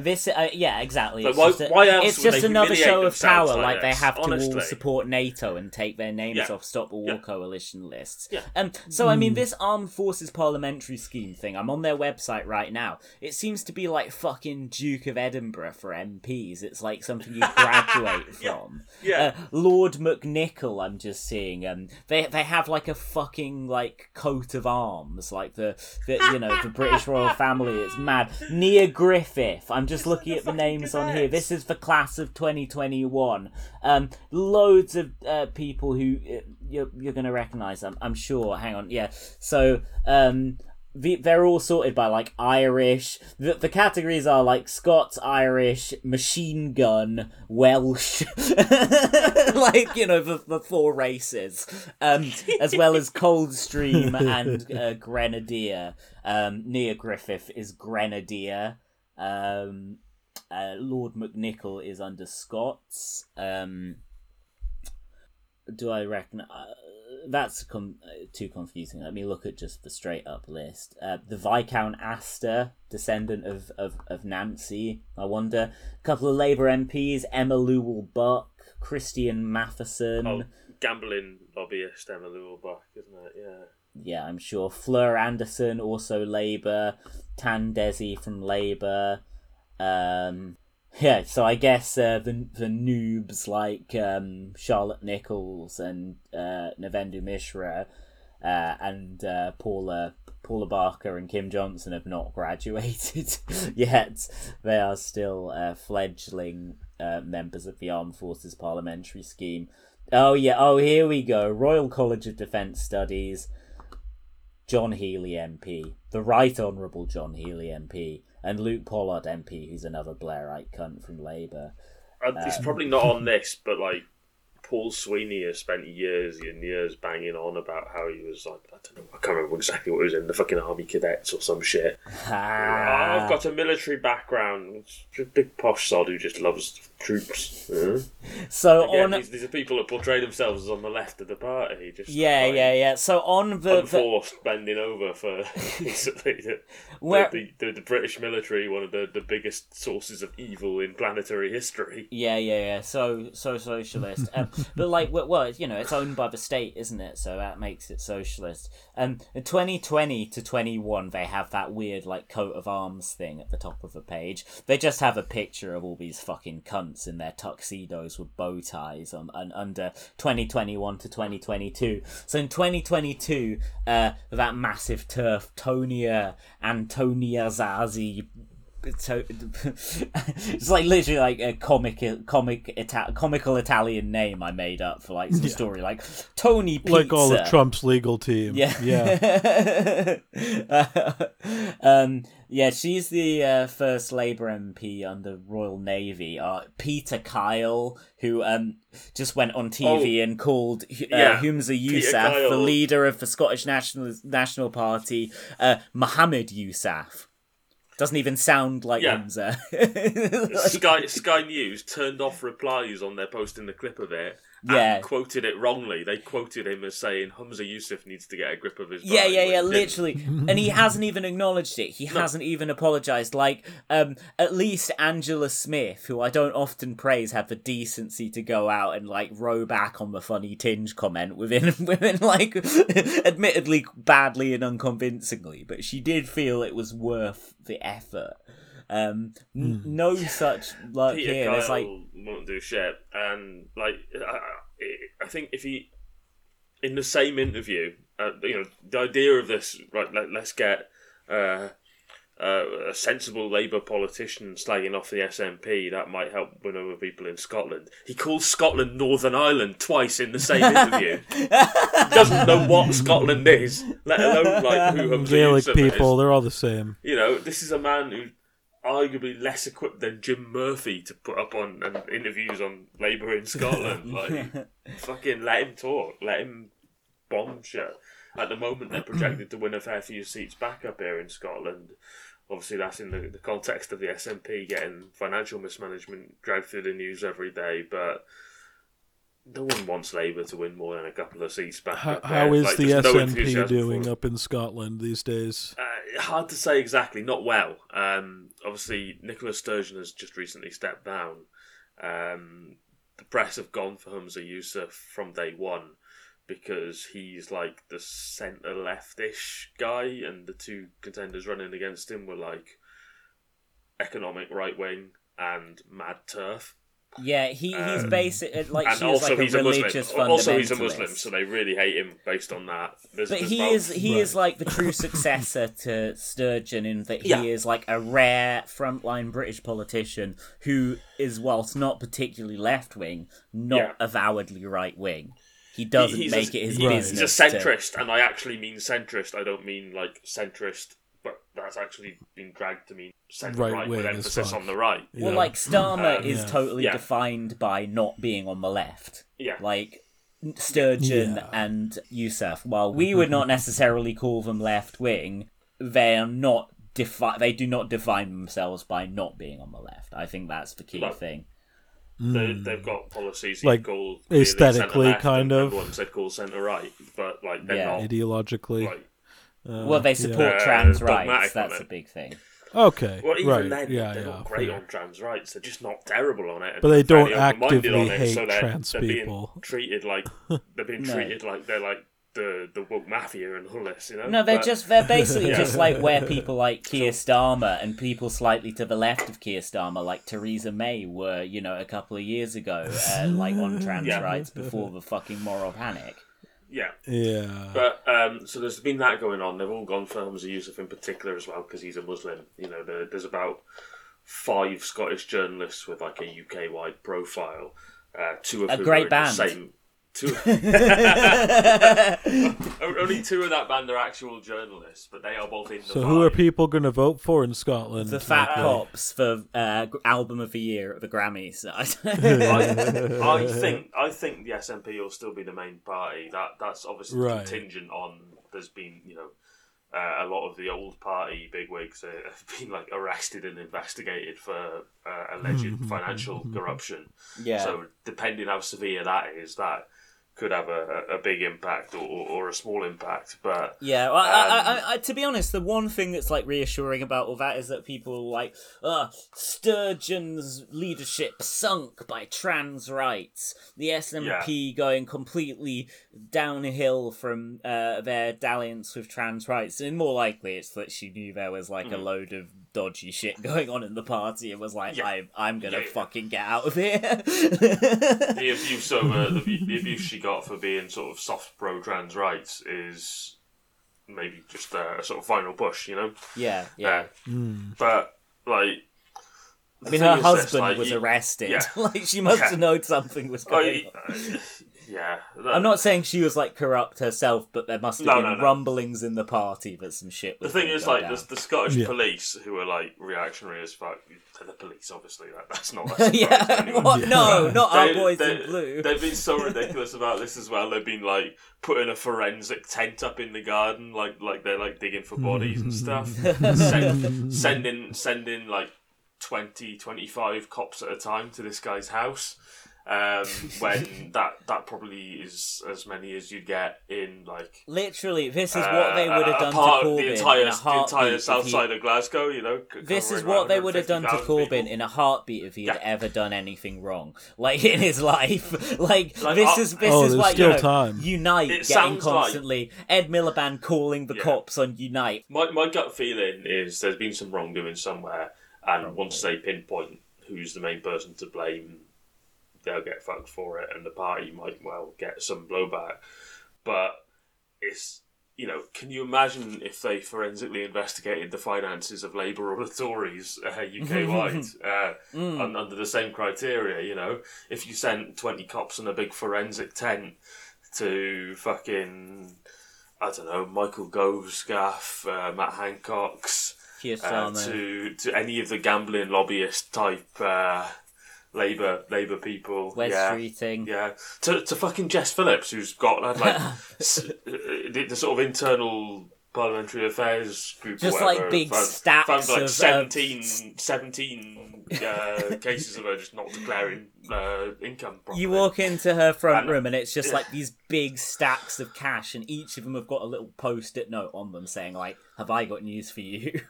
This, uh, yeah, exactly. Like, It's why- just, a- why else it's just another show of power. like Like, they this? have to all support NATO and take their names Yeah. off Stop War Yeah. Coalition lists. Yeah. Um, so, I mean, this Armed Forces Parliamentary Scheme thing, I'm on their website right now. It seems to be like fucking Duke of Edinburgh for MPs. It's like something you graduate from. Yeah. Uh, Lord McNicol, I'm just seeing. Um, they they have like a fucking like coat of arms, like the, the you know the British royal family. It's mad. Nia Griffith. I'm just looking at the names on here. This is the class of 2021. Um, loads of uh, people who uh, you're you're gonna recognise. I'm I'm sure. Hang on. Yeah. So um. The, they're all sorted by like Irish. The, the categories are like Scots, Irish, machine gun, Welsh, like you know the, the four races, um, as well as Coldstream and uh, Grenadier. Um, Nia Griffith is Grenadier. Um, uh, Lord McNicol is under Scots. Um, do I reckon uh, that's com- too confusing? Let me look at just the straight up list. Uh, the Viscount Astor, descendant of, of, of Nancy. I wonder. A couple of Labour MPs: Emma Lewell Buck, Christian Matheson. Oh, gambling lobbyist Emma Lewell Buck, isn't it? Yeah. Yeah, I'm sure. Fleur Anderson, also Labour. Tan Dhesi from Labour. Um, yeah, so I guess uh, the the noobs like um, Charlotte Nichols and uh, Navendu Mishra uh, and uh, Paula Paula Barker and Kim Johnson have not graduated yet. They are still uh, fledgling uh, members of the Armed Forces Parliamentary Scheme. Oh yeah, oh here we go. Royal College of Defence Studies. John Healey MP, the Right Honourable John Healey MP, and Luke Pollard MP, who's another Blairite cunt from Labour. Uh, it's probably not on this, but like Paul Sweeney has spent years and years banging on about how he was like I don't know I can't remember exactly what he was in the fucking army cadets or some shit. Oh, I've got a military background. A big posh sod who just loves troops. Huh? So Again, on, these, these are people that portray themselves as on the left of the party. Just yeah, like, yeah, yeah. So on the, the bending over for the, Where- the, the, the British military, one of the, the biggest sources of evil in planetary history. Yeah, yeah, yeah. So, so socialist. Um, but like, well, well, you know, it's owned by the state, isn't it? So that makes it socialist. Um, in 2020 to 21, they have that weird like coat of arms thing at the top of the page. They just have a picture of all these fucking cunts in their tuxedos with bow ties on, and under 2021 to 2022. So in 2022, uh, that massive turf, Tonia Antoniazzi so it's like literally like a comic comic Ita- comical Italian name I made up for like some story like Tony Pizza. Like all of Trump's legal team. Yeah. Yeah. um, yeah, she's the uh, first Labour MP under Royal Navy. Uh, Peter Kyle, who um, just went on TV and called uh, yeah, Humza Peter Yousaf, the leader of the Scottish National National Party, uh, Mohammed Yousaf. Doesn't even sound like Yeah. Humza. Sky Sky News turned off replies on their posting the clip of it. And Yeah. quoted it wrongly. They quoted him as saying Humza Yousaf needs to get a grip of his. Yeah, yeah, yeah, literally. and he hasn't even acknowledged it. He hasn't even apologized. Like, um, at least Angela Smith, who I don't often praise, had the decency to go out and like row back on the funny tinge comment within within like admittedly badly and unconvincingly, but she did feel it was worth the effort. Um, n- no such luck Peter here. Kyle There's like won't do shit, and like I, I think if he in the same interview, uh, you know, the idea of this right, let, let's get. Uh, uh, a sensible Labour politician slagging off the SNP that might help win over people in Scotland. He calls Scotland Northern Ireland twice in the same interview. Doesn't know what Scotland is, let alone like who Humza Gaelic Yousaf is. people, they're all the same. You know, this is a man who's arguably less equipped than Jim Murphy to put up on and interviews on Labour in Scotland. like, fucking let him talk, let him bomb shit. at the moment they're projected to win a fair few seats back up here in Scotland. Obviously, that's in the, the context of the SNP getting financial mismanagement dragged through the news every day, but no one wants Labour to win more than a couple of seats back How, up there. how is Like, the there's no SNP doing up in Scotland these days? Uh, hard to say exactly. Not well. Um, obviously, Nicola Sturgeon has just recently stepped down. Um, the press have gone for Humza Yousaf from day one because he's like the centre leftish guy, and the two contenders running against him were like economic right wing and mad turf. Yeah, he, he's Um, basic uh, like and she is also like a he's a religious Muslim. Also he's a fundamentalist. Muslim, so they really hate him based on that. There's, But there's he about- is he is like the true successor to Sturgeon in that he Yeah. is like a rare frontline British politician who is whilst not particularly left wing, not Yeah. avowedly right wing. He doesn't he's make a, it his he- business. He's a to- centrist, and I actually mean centrist. I don't mean like centrist, but that's actually been dragged to mean centre Right right, with emphasis fuck. on the right. Well, like Starmer Um, is yeah. totally Yeah. defined by not being on the left. Yeah. Like Sturgeon Yeah. and Yousaf, while we would not necessarily call them left wing, they are not defi- They do not define themselves by not being on the left. I think that's the key No. thing. They, they've got policies Like, you call aesthetically, kind of. and ones they call centre right, but like they're Yeah. not Ideologically. like Uh, well, they support Uh, trans dogmatic rights. That's a big thing. Okay. Well, even right. then, yeah, they're yeah. not great on trans rights. They're just not terrible on it. But they don't open-minded actively on it, hate so they're, trans they're people. Being treated like they're being No. treated like they're like the the woke mafia and all this. You know? No, they're But- just they're basically Yeah. just like where people like Keir Starmer and people slightly to the left of Keir Starmer, like Theresa May, were you know a couple of years ago, uh, like on trans Yeah. rights before the fucking moral panic. Yeah. Yeah. But um, so there's been that going on. They've all gone for Humza Yousaf in particular as well because he's a Muslim. You know, there, there's about five Scottish journalists with like a UK wide profile. Uh, two of A whom great are in band. The same, two, only two of that band are actual journalists, but they are both in the. so who are people going to vote for in Scotland? The Fat Like, Cops for uh, album of the year at the Grammys. I, I think I think the SNP will still be the main party. That that's obviously Right. contingent on there's been you know uh, a lot of the old party bigwigs uh, have been like arrested and investigated for uh, alleged financial corruption. yeah. So depending how severe that is, that could have a, a big impact or, or, a small impact. But Yeah, well, I, I, Um, I, I, to be honest, the one thing that's like reassuring about all that is that people are like, uh, Sturgeon's leadership sunk by trans rights. The SNP going completely downhill from uh, their dalliance with trans rights. And more likely, it's that she knew there was like a load of dodgy shit going on in the party and was like, Mm. Yeah. I, I'm gonna Yeah, yeah. fucking get out of here. the abuse over the, the abuse she got for being sort of soft pro trans rights is maybe just a, sort of final push, you know. yeah, yeah. Uh, But like, I mean, her husband was you, arrested. yeah. like, she must Yeah. have known something was going I, on. Yeah, I'm not saying she was like corrupt herself, but there must have No, been no, no. rumblings in the party that some shit The thing is, like, down. the, the Scottish Yeah. police, who are like reactionary as fuck, to the police, obviously, that, that's not. A surprise to yeah, what? No, not our They- boys they- in blue. They've been so ridiculous about this as well. They've been like putting a forensic tent up in the garden, like like they're like digging for bodies and stuff. Send, sending sending like 20, 25 cops at a time to this guy's house. Um, when that that probably is as many as you'd get in like Literally, this is what they would have uh, done a to part of Corbyn the entire, in a the heartbeat. entire if south he- side of Glasgow. You know, This is what they would have done to 150,000 Corbyn people. in a heartbeat if he had Yeah. ever done anything wrong, like in his life. like, Like, this uh, is this Oh, is there's why still you know, time. Unite It getting sounds like- constantly. Ed Miliband calling the Yeah. cops on Unite. My my gut feeling is there's been some wrongdoing somewhere, and once they pinpoint who's the main person to blame, they'll get fucked for it, and the party might well get some blowback. But it's you know, can you imagine if they forensically investigated the finances of Labour or the Tories uh, UK wide uh, un- under the same criteria? You know, if you sent twenty cops in a big forensic tent to fucking I don't know Michael Gove's gaff, uh, Matt Hancock's uh, to to any of the gambling lobbyist type uh, Labour Labour people. Wes yeah. Streeting. Yeah, to to fucking Jess Phillips, who's got like s- uh, the, the sort of internal parliamentary affairs group, Just, like, big found, stacks found like of, uh, 17, 17 uh, cases of her just not declaring uh, income. Properly. You walk into her front And- room and it's just yeah. like these big stacks of cash, and each of them have got a little post-it note on them saying like, "Have I got news for you?"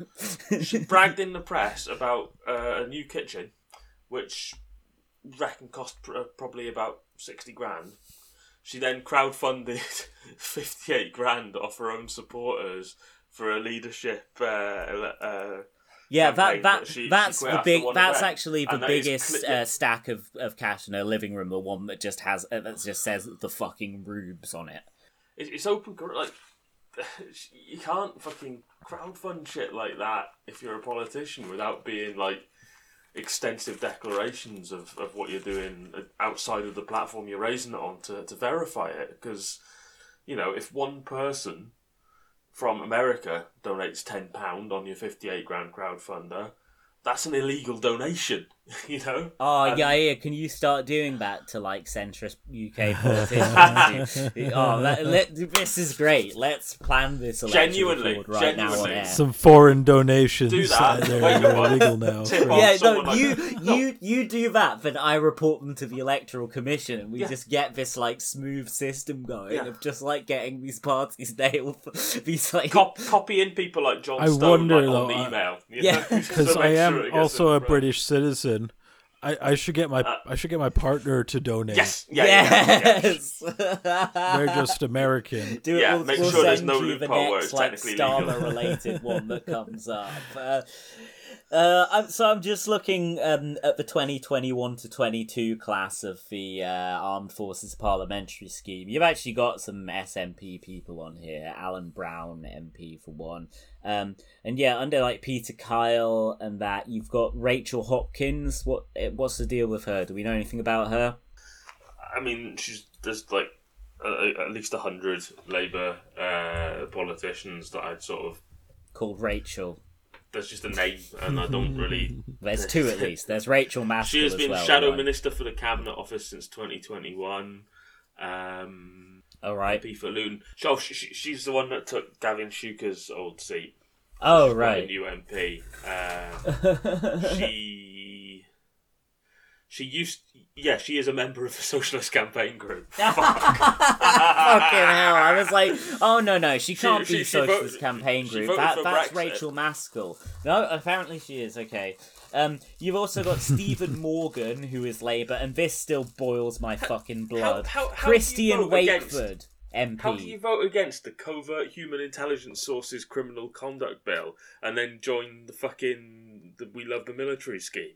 She bragged in the press about uh, a new kitchen, which reckon cost pr- uh, probably about sixty grand. She then crowdfunded fifty-eight grand off her own supporters for a leadership. Uh, uh, Yeah, that that that she- she that's quit the big. That's event. actually the that biggest cli- uh, stack of, of cash in her living room. The one that just has uh, that just says the fucking rubes on it. it- it's open like you can't fucking crowdfund shit like that if you're a politician without being like extensive declarations of, of what you're doing outside of the platform you're raising it on to, to verify it. Because you know if one person from America donates ten pound on your fifty eight grand crowdfunder that's an illegal donation you know Oh And- yeah, um, yeah. Can you start doing that to like centrist UK politicians? oh, that, let, this is great. Let's plan this election Genuinely, record right now on genuinely. air. Some foreign donations. Do that. they're, Wait, they're what? illegal now. Tip yeah, no, someone like- you you you do that, then I report them to the electoral commission, and we Yeah. just get this like smooth system going Yeah. of just like getting these parties nailed. these like Cop- copying people like John I Stone wonder, like, though, on I- email. you Yeah. know, just because I am sure also a front. British citizen. I, I should get my I should get my partner to donate. Uh, Yes, yeah, yeah, yeah. yes. They're just American. Do it. Yeah, we'll, make we'll sure there's send no you the loophole next like technically Starmer related one that comes up. Uh, uh, I'm, so I'm just looking um, at the 2021 to 22 class of the uh, Armed Forces Parliamentary Scheme. You've actually got some SNP people on here. Alan Brown, MP for one. Um, and yeah, under like Peter Kyle and that, you've got Rachel Hopkins. What eh, what's the deal with her? Do we know anything about her? I mean, she's there's like uh, at least a hundred Labour uh, politicians that I'd sort of. Called Rachel. There's just a name, and I don't really. There's two at least. There's Rachel Maskell She has as been well, shadow right? minister for the cabinet office since 2021. Um, All right. MP for Luton. Oh, she, she, she's the one that took Gavin Shuker's old seat. Oh She's not a right. new MP. Uh, she she used yeah she is a member of the socialist campaign group Fuck. Fucking hell! I was like, oh no no, she can't she- be she Socialist voted- Campaign she Group. voted That, for that's Brexit. Rachel Maskell. No, apparently she is. Okay. Um, you've also got Stephen Morgan, who is Labour, and this still boils my fucking blood. how- how do you Christian vote against- Wakeford, MP. how do you vote against the covert human intelligence sources criminal conduct bill and then join the fucking the we love the military scheme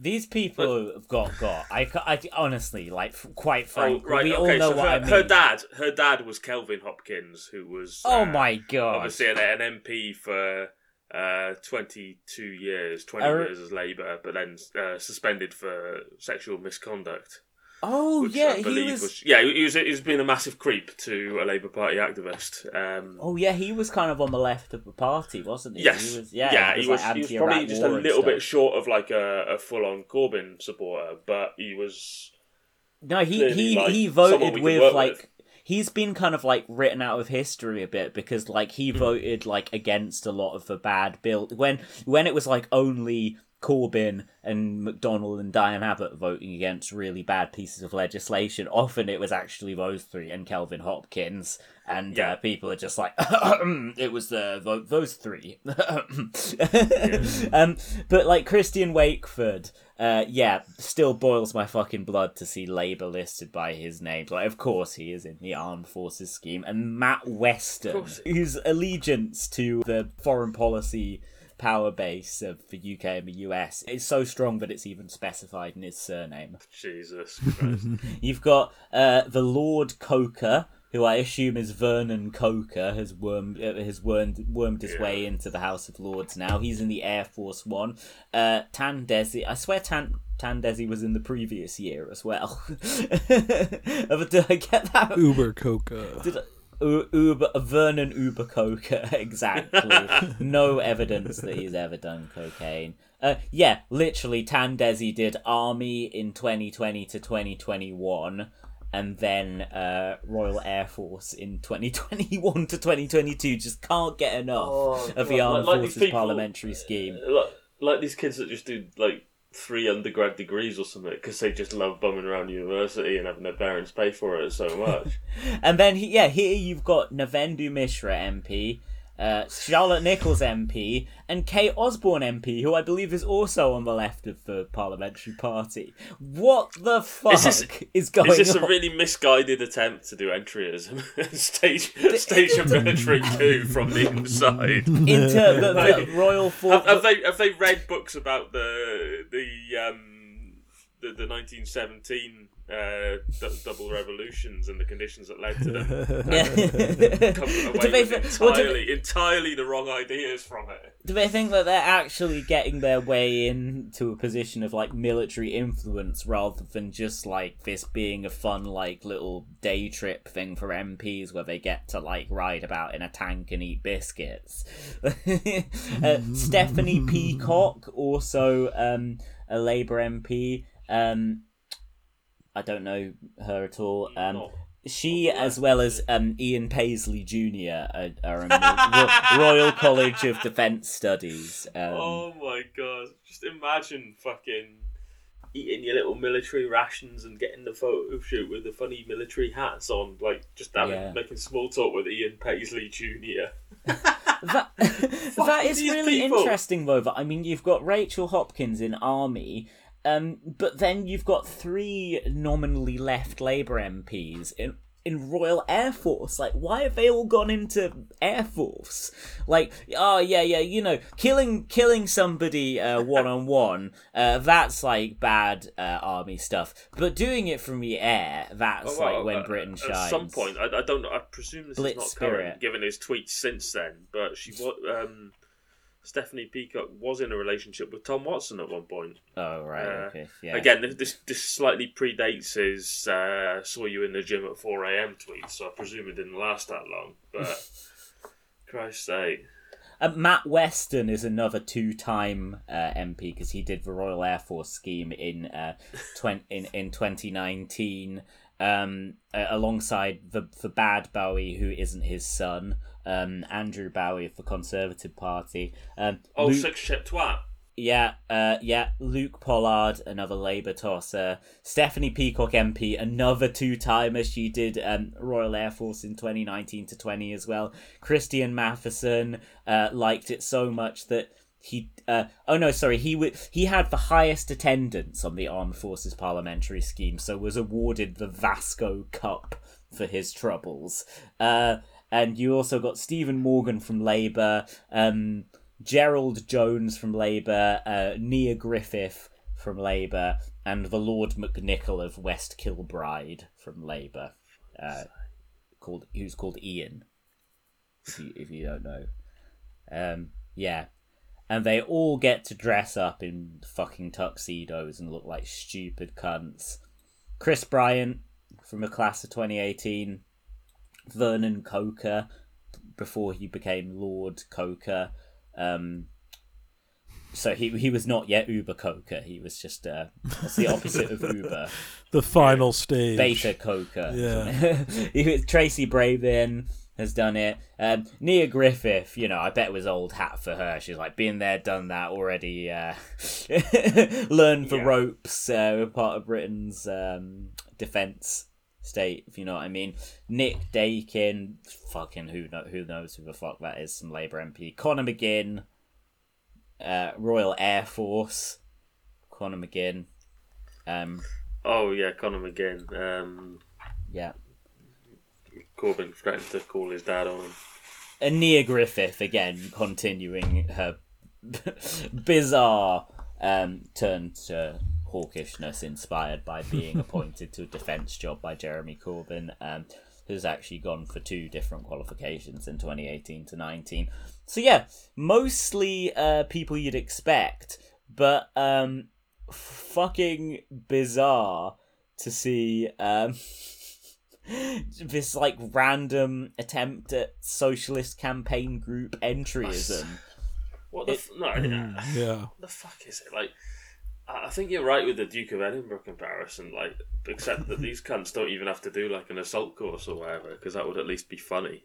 These people have got got. I, I honestly like, f- quite oh frankly, right we okay all know so what her, I mean. her dad her dad was kelvin hopkins who was oh uh, my god! obviously an, an mp for uh, 22 years 20 Uh, years as labour but then uh, suspended for sexual misconduct Oh which yeah, he believe was... yeah, he was he's been a massive creep to a Labour Party activist. Um, Oh yeah, he was kind of on the left of the party, wasn't he? yes, he was, yeah, he he was, was, like, he was probably just a little bit short of like a, a full on Corbyn supporter, but he was No, he he like, he voted with like with. he's been kind of like written out of history a bit because like he Hmm. voted like against a lot of the bad bill when when it was like only Corbyn and McDonnell and Diane Abbott voting against really bad pieces of legislation. Often it was actually those three and Kelvin Hopkins, and Yeah. uh, people are just like, it was the vo- those three. um, but like Christian Wakeford, uh, yeah, still boils my fucking blood to see Labour listed by his name. Like, of course he is in the armed forces scheme, and Matt Western, whose allegiance to the foreign policy power base of the UK and the US is so strong that it's even specified in his surname. Jesus Christ. You've got uh, the Lord Coaker, who I assume is Vernon Coaker, has wormed uh, has wormed wormed his way into the House of Lords. Now he's in the Air Force One. Uh, Tan Dhesi, I swear Tan Tan Dhesi was in the previous year as well. But Did I get that? Uber Coca. Did I- U- Uber Vernon Uber Coaker exactly. no evidence that he's ever done cocaine. Uh, yeah, literally, Tan Dhesi did Army in 2020 to 2021, and then uh, Royal Air Force in 2021 to 2022. Just can't get enough Oh, of the God, Armed like- like Forces people- Parliamentary Scheme. Like, like these kids that just do like three undergrad degrees or something because they just love bumming around university and having their parents pay for it so much. And then, he- yeah, here you've got Navendu Mishra MP, uh, Charlotte Nichols MP, and Kate Osborne MP, who I believe is also on the left of the parliamentary party. What the fuck is, this- going Is this on? a really misguided attempt to do entry as stage stage a military coup from the inside? Into the, the Royal. Have, have they have they read books about the the um the, the 1917 uh, d- double revolutions and the conditions that led to them? Coming away do, they, with th- well, do, entirely entirely the wrong ideas from it. do they think that they're actually getting their way into a position of like military influence rather than just like this being a fun like little day trip thing for MPs where they get to like ride about in a tank and eat biscuits? uh, Stephanie Peacock, also um, a Labour MP. Um, I don't know her at all. Um, she, as well as um, Ian Paisley Jr., are, are in the Ro- Royal College of Defence Studies. Um, Oh my god! Just imagine fucking eating your little military rations and getting the photo shoot with the funny military hats on, like just having Yeah. making small talk with Ian Paisley Jr. that that is really people? interesting, though. That I mean, you've got Rachel Hopkins in Army, um, but then you've got three nominally left Labour MPs in in Royal Air Force. Like, why have they all gone into Air Force? Like, oh yeah, yeah, you know, killing killing somebody one on one. That's like bad uh, army stuff. But doing it from the air, that's Oh, well, like when uh, Britain shines. At some point, I, I don't. I presume this Blitz is not spirit. current, given his tweets since then. But she was. Um, Stephanie Peacock was in a relationship with Tom Watson at one point. Oh right, Uh, okay, yeah. Again, this this slightly predates his uh, "saw you in the gym at four a.m." tweet, so I presume it didn't last that long. But Christ's sake, Uh, Matt Western is another two-time uh, MP because he did the Royal Air Force scheme in uh, twen- in in 2019 um, uh, alongside the the bad Bowie who isn't his son, um, Andrew Bowie of the Conservative Party. Um, oh Luke- six ship twat. yeah, uh, yeah. Luke Pollard, another Labour tosser. Stephanie Peacock MP, another two-timer. She did um, Royal Air Force in 2019 to 20 as well. Christian Matheson uh, liked it so much that he. Uh, oh no, sorry. He w- he had the highest attendance on the Armed Forces Parliamentary Scheme, so was awarded the Vasco Cup for his troubles. Uh, and you also got Stephen Morgan from Labour. Um, Gerald Jones from Labour, uh, Nia Griffith from Labour, and the Lord McNicol of West Kilbride from Labour, uh, called who's called Ian. If you, if you don't know, um, yeah, and they all get to dress up in fucking tuxedos and look like stupid cunts. Chris Bryant from the class of 2018, Vernon Coaker before he became Lord Coaker. Um, so he he was not yet Uber Coaker. He was just uh, what's the opposite of Uber? The final stage. Beta Coaker. Yeah. He was- Tracy Brabin has done it. Um, Nia Griffith, you know, I bet it was old hat for her. She's like been there, done that already. Uh, learned the Yeah. ropes. Uh, part of Britain's um, defence state, if you know what I mean. Nick Dakin, fucking who know, who knows who the fuck that is? Some Labour MP. Conor McGinn, uh, Royal Air Force. Conor McGinn. Um, Oh yeah, Conor McGinn. Um, yeah. Corbyn threatened to call his dad on him. and Nia Griffith again continuing her bizarre um, turn to hawkishness inspired by being appointed to a defence job by Jeremy Corbyn, um, who's actually gone for two different qualifications in 2018 to 19. So yeah, mostly uh, people you'd expect, but um, fucking bizarre to see. Um, this like random attempt at socialist campaign group entryism. What the f- no? Yeah. What the fuck is it like? I I think you're right with the Duke of Edinburgh comparison, like, except that these cunts don't even have to do like an assault course or whatever, because that would at least be funny.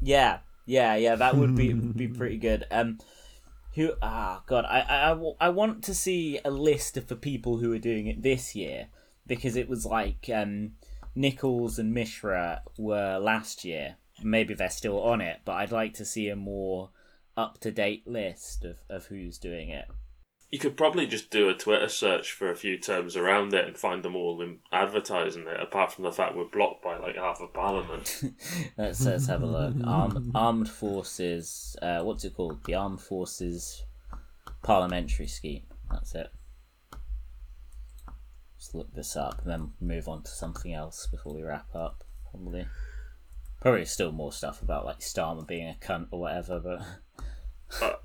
Yeah, yeah, yeah. That would be be pretty good. Um, who? Ah, God, I, I, I want to see a list of the people who are doing it this year because it was like um, Nichols and Mishra were last year. Maybe they're still on it, but I'd like to see a more up to date list of, of who's doing it. You could probably just do a Twitter search for a few terms around it and find them all in advertising it. Apart from the fact we're blocked by like half of Parliament. Let's let's have a look. Arm, armed forces. Uh, what's it called? The Armed Forces Parliamentary Scheme. That's it. Just look this up and then move on to something else before we wrap up. Probably. Probably still more stuff about like Starmer being a cunt or whatever, but uh,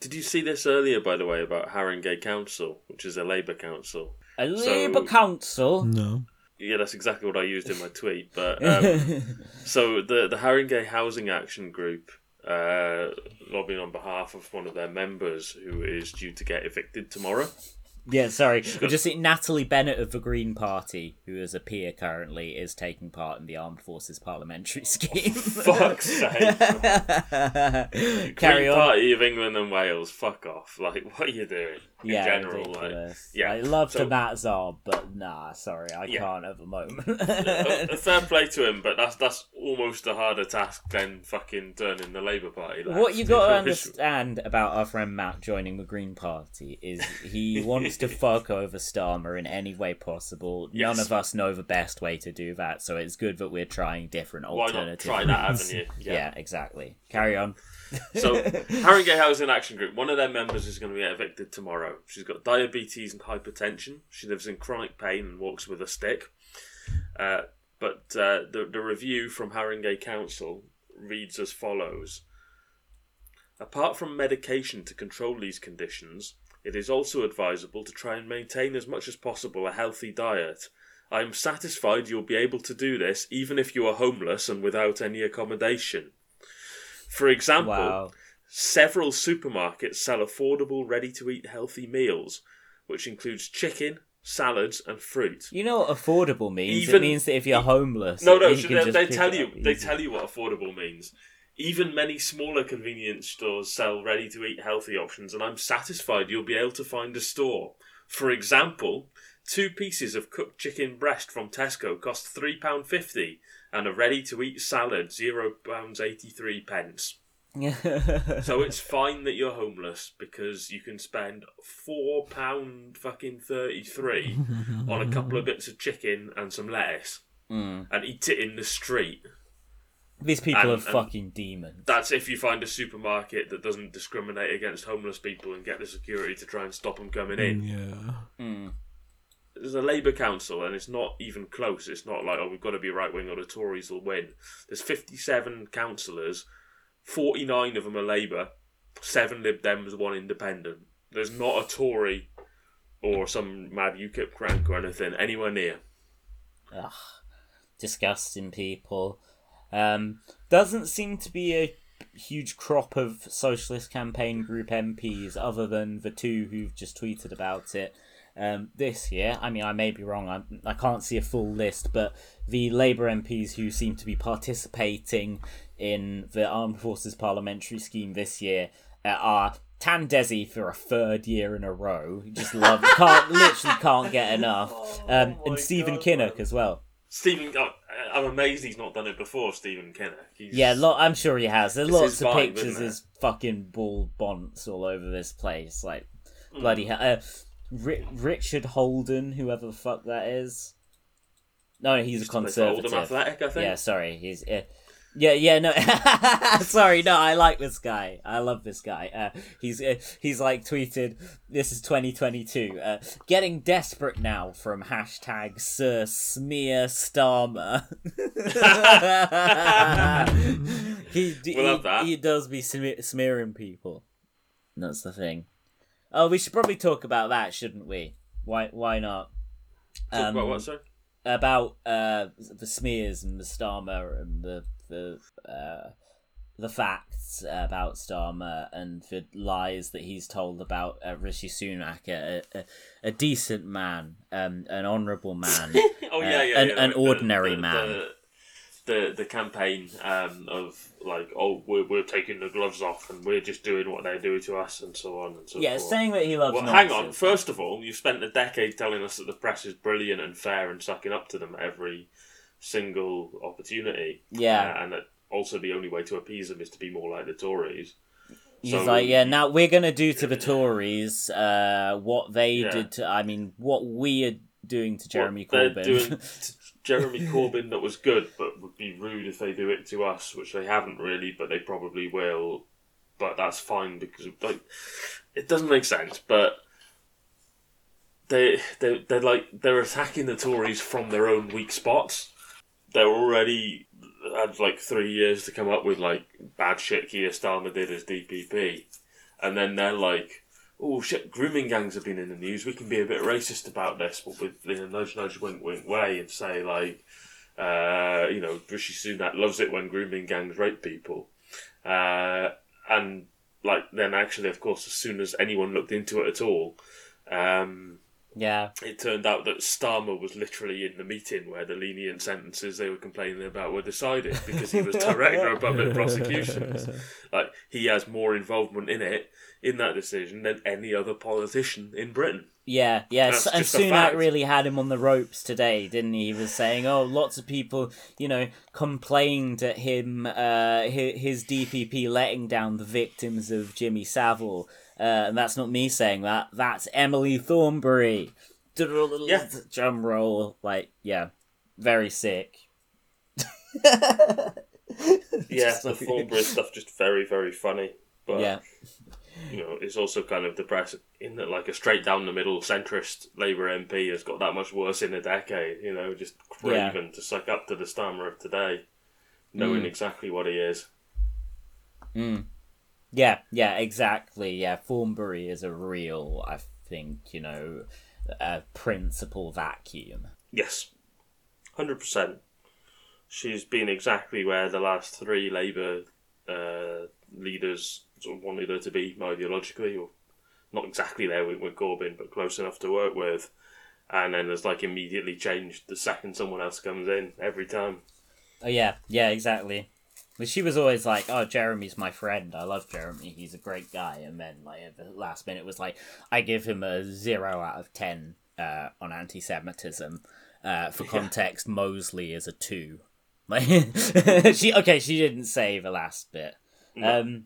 did you see this earlier, by the way, about Haringey Council, which is a Labour council? a Labour Council. No. Yeah, that's exactly what I used in my tweet. But um, so the the Haringey Housing Action Group uh, lobbying on behalf of one of their members who is due to get evicted tomorrow. Yeah, sorry. We just see Natalie Bennett of the Green Party, who is a peer currently, is taking part in the Armed Forces Parliamentary oh, Scheme. Fuck's sake! Carry Green on. Party of England and Wales. Fuck off! Like, what are you doing? In yeah, general, like, ridiculous. yeah. I love so, to Matt Zarb, but nah, sorry, I Yeah. can't at the moment. a, a fair play to him, but that's that's almost a harder task than fucking turning the Labour Party. left, what you got to understand about our friend Matt joining the Green Party is he wants to fuck over Starmer in any way possible. None of us know the best way to do that, so it's good that we're trying different alternatives. Why not try that avenue? Yeah. exactly. Carry on. So, Haringey Housing Action Group, one of their members is going to be evicted tomorrow. She's got diabetes and hypertension. She lives in chronic pain and walks with a stick. Uh, but uh, the, the review from Haringey Council reads as follows Apart from medication to control these conditions, it is also advisable to try and maintain as much as possible a healthy diet. I am satisfied you'll be able to do this even if you are homeless and without any accommodation. For example, Wow. several supermarkets sell affordable, ready to eat healthy meals, which includes chicken, salads, and fruit. You know what affordable means? Even- it means that if you're homeless, No, no, so they, they tell you they tell you what affordable means. Even many smaller convenience stores sell ready to eat healthy options, and I'm satisfied you'll be able to find a store. For example, two pieces of cooked chicken breast from Tesco cost £3.50, and a ready to eat salad £0.83. pence. So it's fine that you're homeless because you can spend four pound fucking thirty three on a couple of bits of chicken and some lettuce Mm. and eat it in the street. These people And- are fucking demons. That's if you find a supermarket that doesn't discriminate against homeless people and get the security to try and stop them coming in. Yeah. Mm. There's a Labour council and it's not even close. It's not like, oh, we've got to be right wing or the Tories will win. There's 57 councillors, 49 of them are Labour, 7 Lib Dems, 1 Independent. There's not a Tory or some mad UKIP crank or anything anywhere near. Ugh, disgusting people. Um, doesn't seem to be a huge crop of socialist campaign group MPs other than the two who've just tweeted about it um, this year. I mean, I may be wrong. I, I can't see a full list, but the Labour MPs who seem to be participating in the Armed Forces Parliamentary Scheme this year uh, are Tan Dhesi for a third year in a row. Just love, can't literally can't get enough. Um, Oh and Stephen God, Kinnock as well. Stephen, oh, I'm amazed he's not done it before, Stephen Kinnock. He's, Yeah, lo- I'm sure he has. There's lots of vibe, pictures of fucking bald bonts all over this place. Like, Hmm. bloody hell. Uh, Ri- Richard Holden, whoever the fuck that is. No, he's a Used to play for Oldham conservative. Athletic, I think. Yeah, sorry. He's. Uh, yeah, yeah, no. sorry, no. I like this guy. I love this guy. Uh, he's uh, he's like tweeted. This is 2022. Uh, getting desperate now from hashtag Sir Smear Starmer. he, he, We'll that. he does be smear- smearing people. That's the thing. Oh, we should probably talk about that, shouldn't we? Why? Why not? Talk about Um, what, sorry? about uh the smears and the Starmer and the the uh the facts about Starmer and the lies that he's told about uh, Rishi Sunak, a, a, a decent man, um, an honourable man, Oh uh, yeah, yeah, an, yeah. an the- ordinary the, man. The, the the campaign um, of like, oh, we're we're taking the gloves off and we're just doing what they do to us and so on and so yeah, forth. saying that he loves. Well, hang on. First of all, you spent a decade telling us that the press is brilliant and fair and sucking up to them every single opportunity. Yeah. Uh, and that also the only way to appease them is to be more like the Tories. He's So- like, yeah, now we're gonna do to the Tories uh, what they Yeah. did to. I mean, what we are doing to Jeremy What Corbyn. doing to Jeremy Corbyn that was good, but would be rude if they do it to us, which they haven't really, but they probably will. But that's fine because like it doesn't make sense. But they they they're like they're attacking the Tories from their own weak spots. They're already had like three years to come up with like bad shit Keir Starmer did as DPP, and then they're like, oh shit, grooming gangs have been in the news. We can be a bit racist about this, but with in a nudge, nudge, wink, wink way, and say like, uh, you know, Rishi Sunak loves it when grooming gangs rape people, uh, and like then actually, of course, as soon as anyone looked into it at all. Um, yeah, it turned out that Starmer was literally in the meeting where the lenient sentences they were complaining about were decided because he was director of public prosecutions. Like he has more involvement in it in that decision than any other politician in Britain. yeah, yeah. That's S- and Sunak really had him on the ropes today, didn't he? He was saying, "Oh, lots of people, you know, complained at him, uh, his, DPP letting down the victims of Jimmy Savile." Uh, and that's not me saying that. That's Emily Thornberry. Yeah. Drum roll. Like, yeah. Very sick. Yeah, the Thornberry stuff just very very funny, but Yeah. You know it's also kind of depressing in that like a straight down the middle centrist Labour MP has got that much worse in a decade. You know, just Yeah. craven to suck up to the Starmer of today, knowing Mm. exactly what he is. Yeah, yeah, exactly. Yeah, Thornberry is a real, I think, you know, uh, principal vacuum. Yes, hundred percent. She's been exactly where the last three Labour uh, leaders sort of wanted her to be ideologically, or not exactly there with, with Corbyn, but close enough to work with. And then has like immediately changed the second someone else comes in every time. Oh yeah, yeah, exactly. But she was always like, "Oh, Jeremy's my friend. I love Jeremy. He's a great guy." And then, like at the last minute, was like, "I give him a zero out of ten uh, on anti-Semitism." Uh, for context, Mosley is a two. Like she okay, she didn't say the last bit. Um,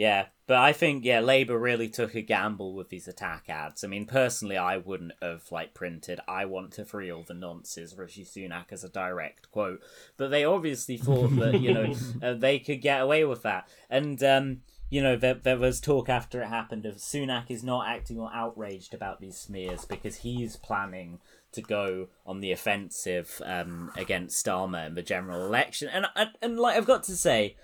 yeah, but I think yeah, Labour really took a gamble with these attack ads. I mean, personally, I wouldn't have like printed "I want to free all the nonces" Rishi Sunak as a direct quote, but they obviously thought that you know uh, they could get away with that, and um, you know there there was talk after it happened of Sunak is not acting or outraged about these smears because he's planning to go on the offensive um, against Starmer in the general election, and and, and like I've got to say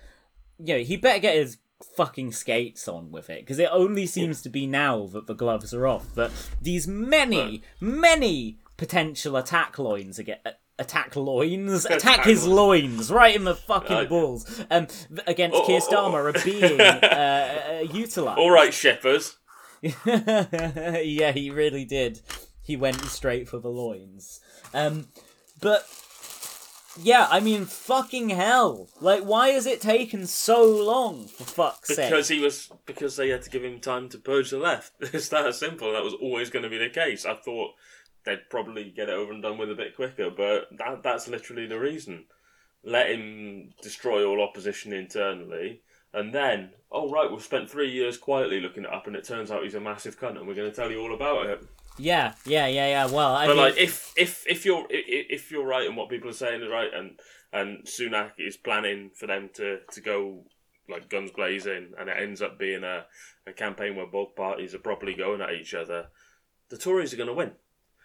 you know, he better get his fucking skates on with it because it only seems to be now that the gloves are off. But these many, many potential attack loins again. Attack loins, attack his loins right in the fucking Uh, balls um against Oh, Keir oh, oh, oh. Starmer are being uh, uh, utilized. All right, shippers. yeah, he really did. He went straight for the loins. Um, but yeah, I mean, fucking hell! Like, why has it taken so long? For fuck's sake! Because he was because they had to give him time to purge the left. It's that simple. That was always going to be the case. I thought they'd probably get it over and done with a bit quicker, but that that's literally the reason. Let him destroy all opposition internally, and then, oh right, we've spent three years quietly looking it up, and it turns out he's a massive cunt, and we're going to tell you all about it. Yeah, yeah, yeah, yeah. Well, I But mean, like, if if if you're if you're right and what people are saying is right, and and Sunak is planning for them to to go like guns blazing, and it ends up being a, a campaign where both parties are properly going at each other, the Tories are going to win.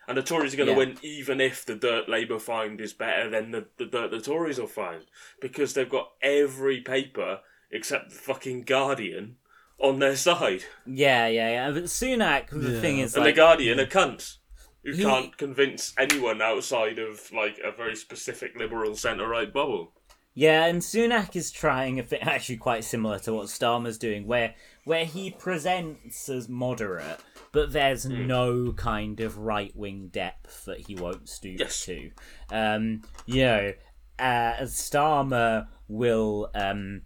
And the Tories are going to Yeah. win even if the dirt Labour find is better than the, the dirt the Tories will find. Because they've got every paper except the fucking Guardian on their side. yeah, yeah, yeah. But Sunak, the Yeah. thing is, And like, the Guardian are cunts who He- can't convince anyone outside of like a very specific liberal centre right bubble. Yeah, and Sunak is trying a thing actually quite similar to what Starmer's doing, where where he presents as moderate, but there's Hmm. no kind of right wing depth that he won't stoop Yes. to. Um, you know, uh, Starmer will um,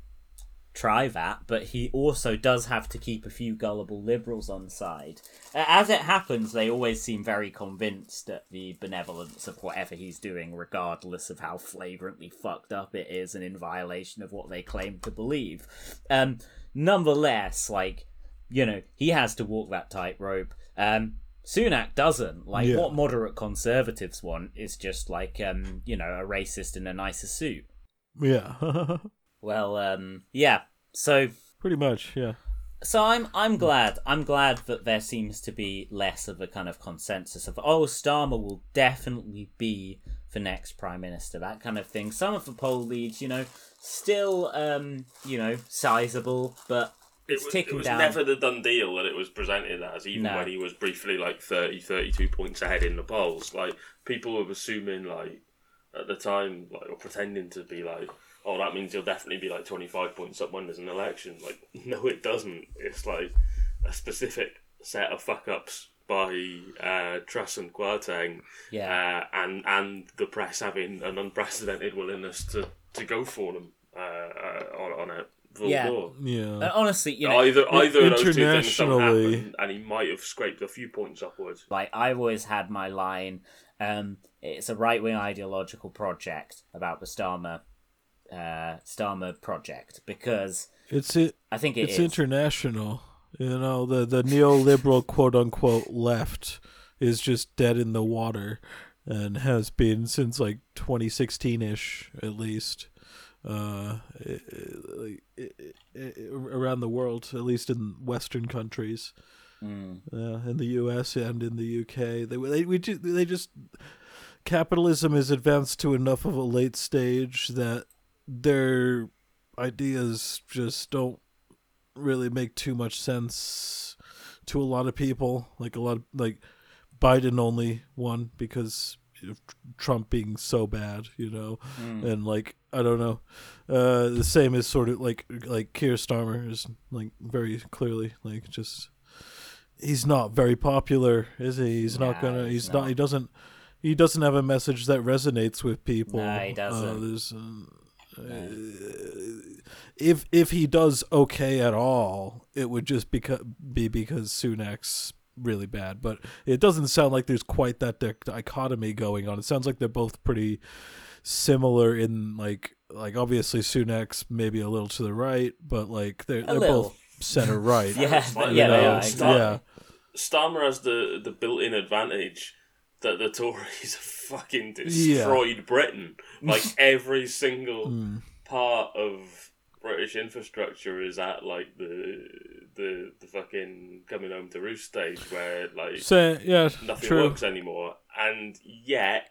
try that, but he also does have to keep a few gullible liberals on side. As it happens, they always seem very convinced at the benevolence of whatever he's doing, regardless of how flagrantly fucked up it is and in violation of what they claim to believe. Um, nonetheless, like, you know, he has to walk that tightrope. Um, Sunak doesn't. Like, Yeah. what moderate conservatives want is just like, um, you know, a racist in a nicer suit. Yeah, Well, um, yeah. So pretty much. Yeah. so I'm I'm glad I'm glad that there seems to be less of a kind of consensus of oh Starmer will definitely be the next prime minister that kind of thing. Some of the poll leads, you know, still um you know sizable, but it's it was, ticking it was down. never the done deal that it was presented as, even No. when he was briefly like 30, 32 points ahead in the polls. Like people were assuming, like at the time, like or pretending to be like, oh, that means he'll definitely be like twenty five points up when there's an election. Like, no, it doesn't. It's like a specific set of fuck ups by uh, Truss and Kwarteng, Yeah. uh, and and the press having an unprecedented willingness to, to go for them uh, uh, on, on a full Yeah. bore. Yeah. Uh, honestly, you know, Either either of those two things don't happen, and he might have scraped a few points upwards. like I've always had my line. Um, it's a right wing ideological project about the Starmer, uh, Starmer project because It's it. I think it It's is. international. You know, the the neoliberal quote unquote left is just dead in the water, and has been since like 2016 ish at least. Uh, i- i- i- i- around the world, at least in Western countries, Mm. uh, in the U.S. and in the U.K. They they we they just capitalism is advanced to enough of a late stage that their ideas just don't really make too much sense to a lot of people. Like a lot of like Biden only won because of Trump being so bad, you know, and like I don't know. Uh, the same is sort of like like Keir Starmer is like very clearly like just he's not very popular, is he? He's not gonna. he's He's not. He doesn't. He doesn't have a message that resonates with people. No, he Uh, doesn't. there's, uh, if if he does okay at all, it would just beca- be because Sunak's really bad. But it doesn't sound like there's quite that dic- dichotomy going on. It sounds like they're both pretty similar in like like obviously Sunak's maybe a little to the right, but like they're A they're little. both center right. Yeah, Slightly yeah, they low. are. Star- yeah. Starmer has the the built in advantage that the Tories have fucking destroyed Britain. Like every single Mm. part of British infrastructure is at like the the the fucking coming home to roost stage where like So yeah, nothing true. works anymore, and yet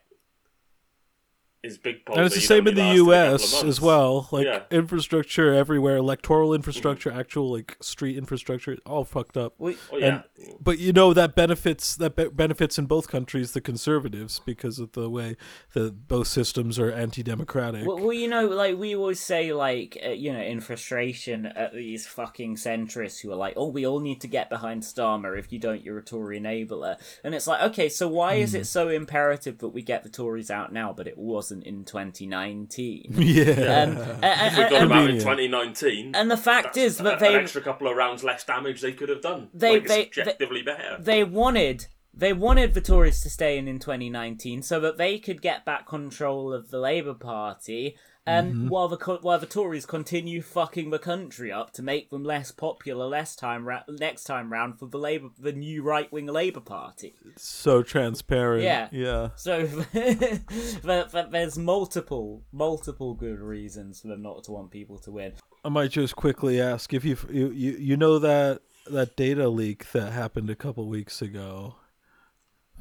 is big And it's the same in the U.S. as well. Like Yeah. infrastructure everywhere, electoral infrastructure, actual like street infrastructure, all fucked up. We, Oh yeah, But you know that benefits that be- benefits in both countries the conservatives because of the way that both systems are anti-democratic. Well, well, you know, like we always say, like uh, you know, in frustration at these fucking centrists who are like, "Oh, we all need to get behind Starmer. If you don't, you're a Tory enabler." And it's like, okay, so why is Hmm. it so imperative that we get the Tories out now, but it wasn't in 2019? yeah. Um, and, if we got and- them out in 2019, and the fact that's is a- they an they extra couple of rounds less damage they could have done. They- like, it's they- they- objectively better. they wanted they wanted the Tories to stay in in 2019 so that they could get back control of the Labour Party, um, Mm-hmm. while the while the Tories continue fucking the country up to make them less popular less time ra- next time round for the Labour the new right wing Labour Party. so transparent. Yeah. Yeah. So but, but there's multiple multiple good reasons for them not to want people to win. I might just quickly ask if you you you, you know that that data leak that happened a couple weeks ago.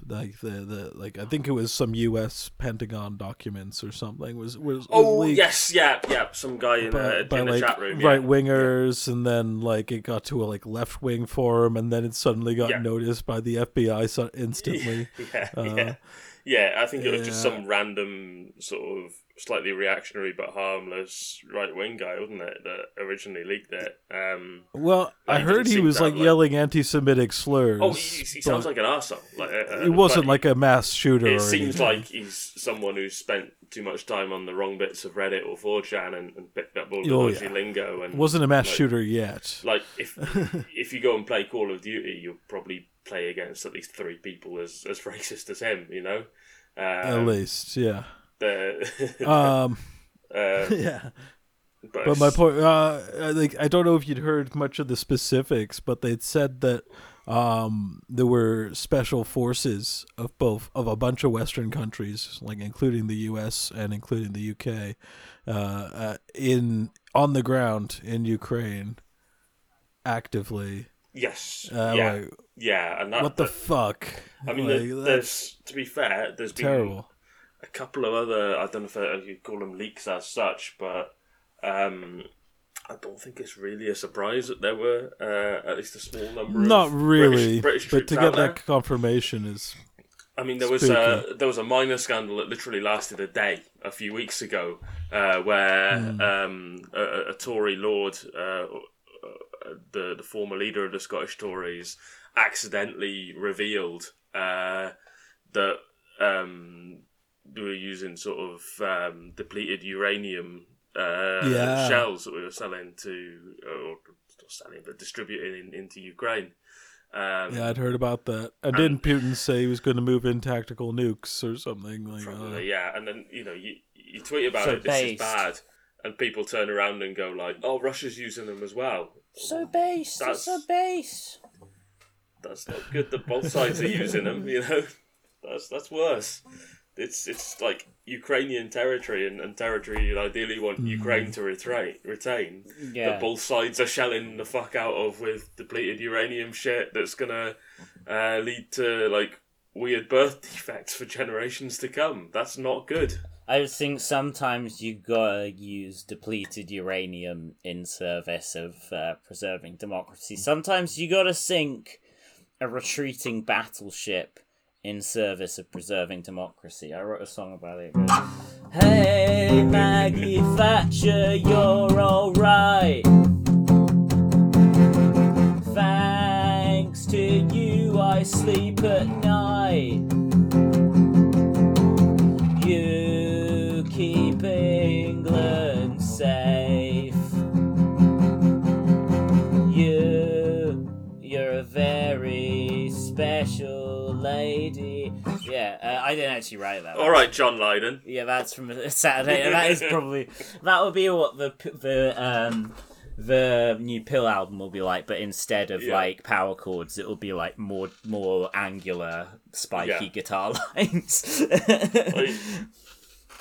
Like the, the like I think it was some U.S. Pentagon documents or something was was, was Oh leaked. yes, yeah, yeah. Some guy in, by, uh, by in like chat room, yeah. right wingers, and then like it got to a like left wing forum, and then it suddenly got Yeah. noticed by the FBI so instantly. Yeah, Uh, yeah. Yeah, I think it was just some random sort of slightly reactionary but harmless right wing guy, wasn't it, that originally leaked it. Um, Well, I he heard he was like like- yelling anti-Semitic slurs. oh, he, he sounds like an arsehole. Like, uh, he wasn't like a mass shooter. It seems anything. like he's someone who's spent too much time on the wrong bits of Reddit or 4chan and, and picked up all the Oh, yeah. lingo. And wasn't a mass like, shooter yet. Like if if you go and play Call of Duty, you'll probably play against at least three people as as racist as him. You know. At Um, least, yeah. The, Um, uh, yeah. but, But my point, uh, I I don't know if you'd heard much of the specifics, but they'd said that um, there were special forces of both of a bunch of Western countries, like including the U.S. and including the U.K., uh, uh, in on the ground in Ukraine, actively. yes, Uh, yeah, like, yeah, and that, what the that- fuck? I mean, Like, there- there's to be fair, there's been terrible. A couple of other I don't know if uh, you call them leaks as such, but um, I don't think it's really a surprise that there were uh, at least a small number. Not of really, British, British but to get that confirmation is I mean, there was a there was a minor scandal that literally lasted a day a few weeks ago, uh, where Hmm. um, a, a Tory lord, uh, uh, the the former leader of the Scottish Tories, accidentally revealed uh, that um, they were using sort of um, depleted uranium uh, Yeah. shells that we were selling to, or not selling, but distributing in, into Ukraine. Um, Yeah, I'd heard about that. And didn't Putin say he was going to move in tactical nukes or something like Probably, that? yeah. And then you know you you tweet about So it. This is bad, and people turn around and go like, "Oh, Russia's using them as well." So base, That's- So based. That's not good. That both sides are using them. You know, that's that's worse. It's it's like Ukrainian territory and, and territory you ideally want Ukraine to retain. Retain. Yeah. That both sides are shelling the fuck out of with depleted uranium shit that's gonna uh, lead to like weird birth defects for generations to come. That's not good. I think sometimes you gotta use depleted uranium in service of uh, preserving democracy. Sometimes you gotta sink a retreating battleship in service of preserving democracy. I wrote a song about it. Hey Maggie Thatcher, you're alright. Thanks to you, I sleep at night. You keep England safe. A very special lady. Yeah, uh, I didn't actually write that. All right, John Lydon. Yeah, that's from Saturday. that is probably that would be what the the um the new PiL album will be like, but instead of Yeah. like power chords, it will be like more more angular, spiky Yeah. guitar lines. Like,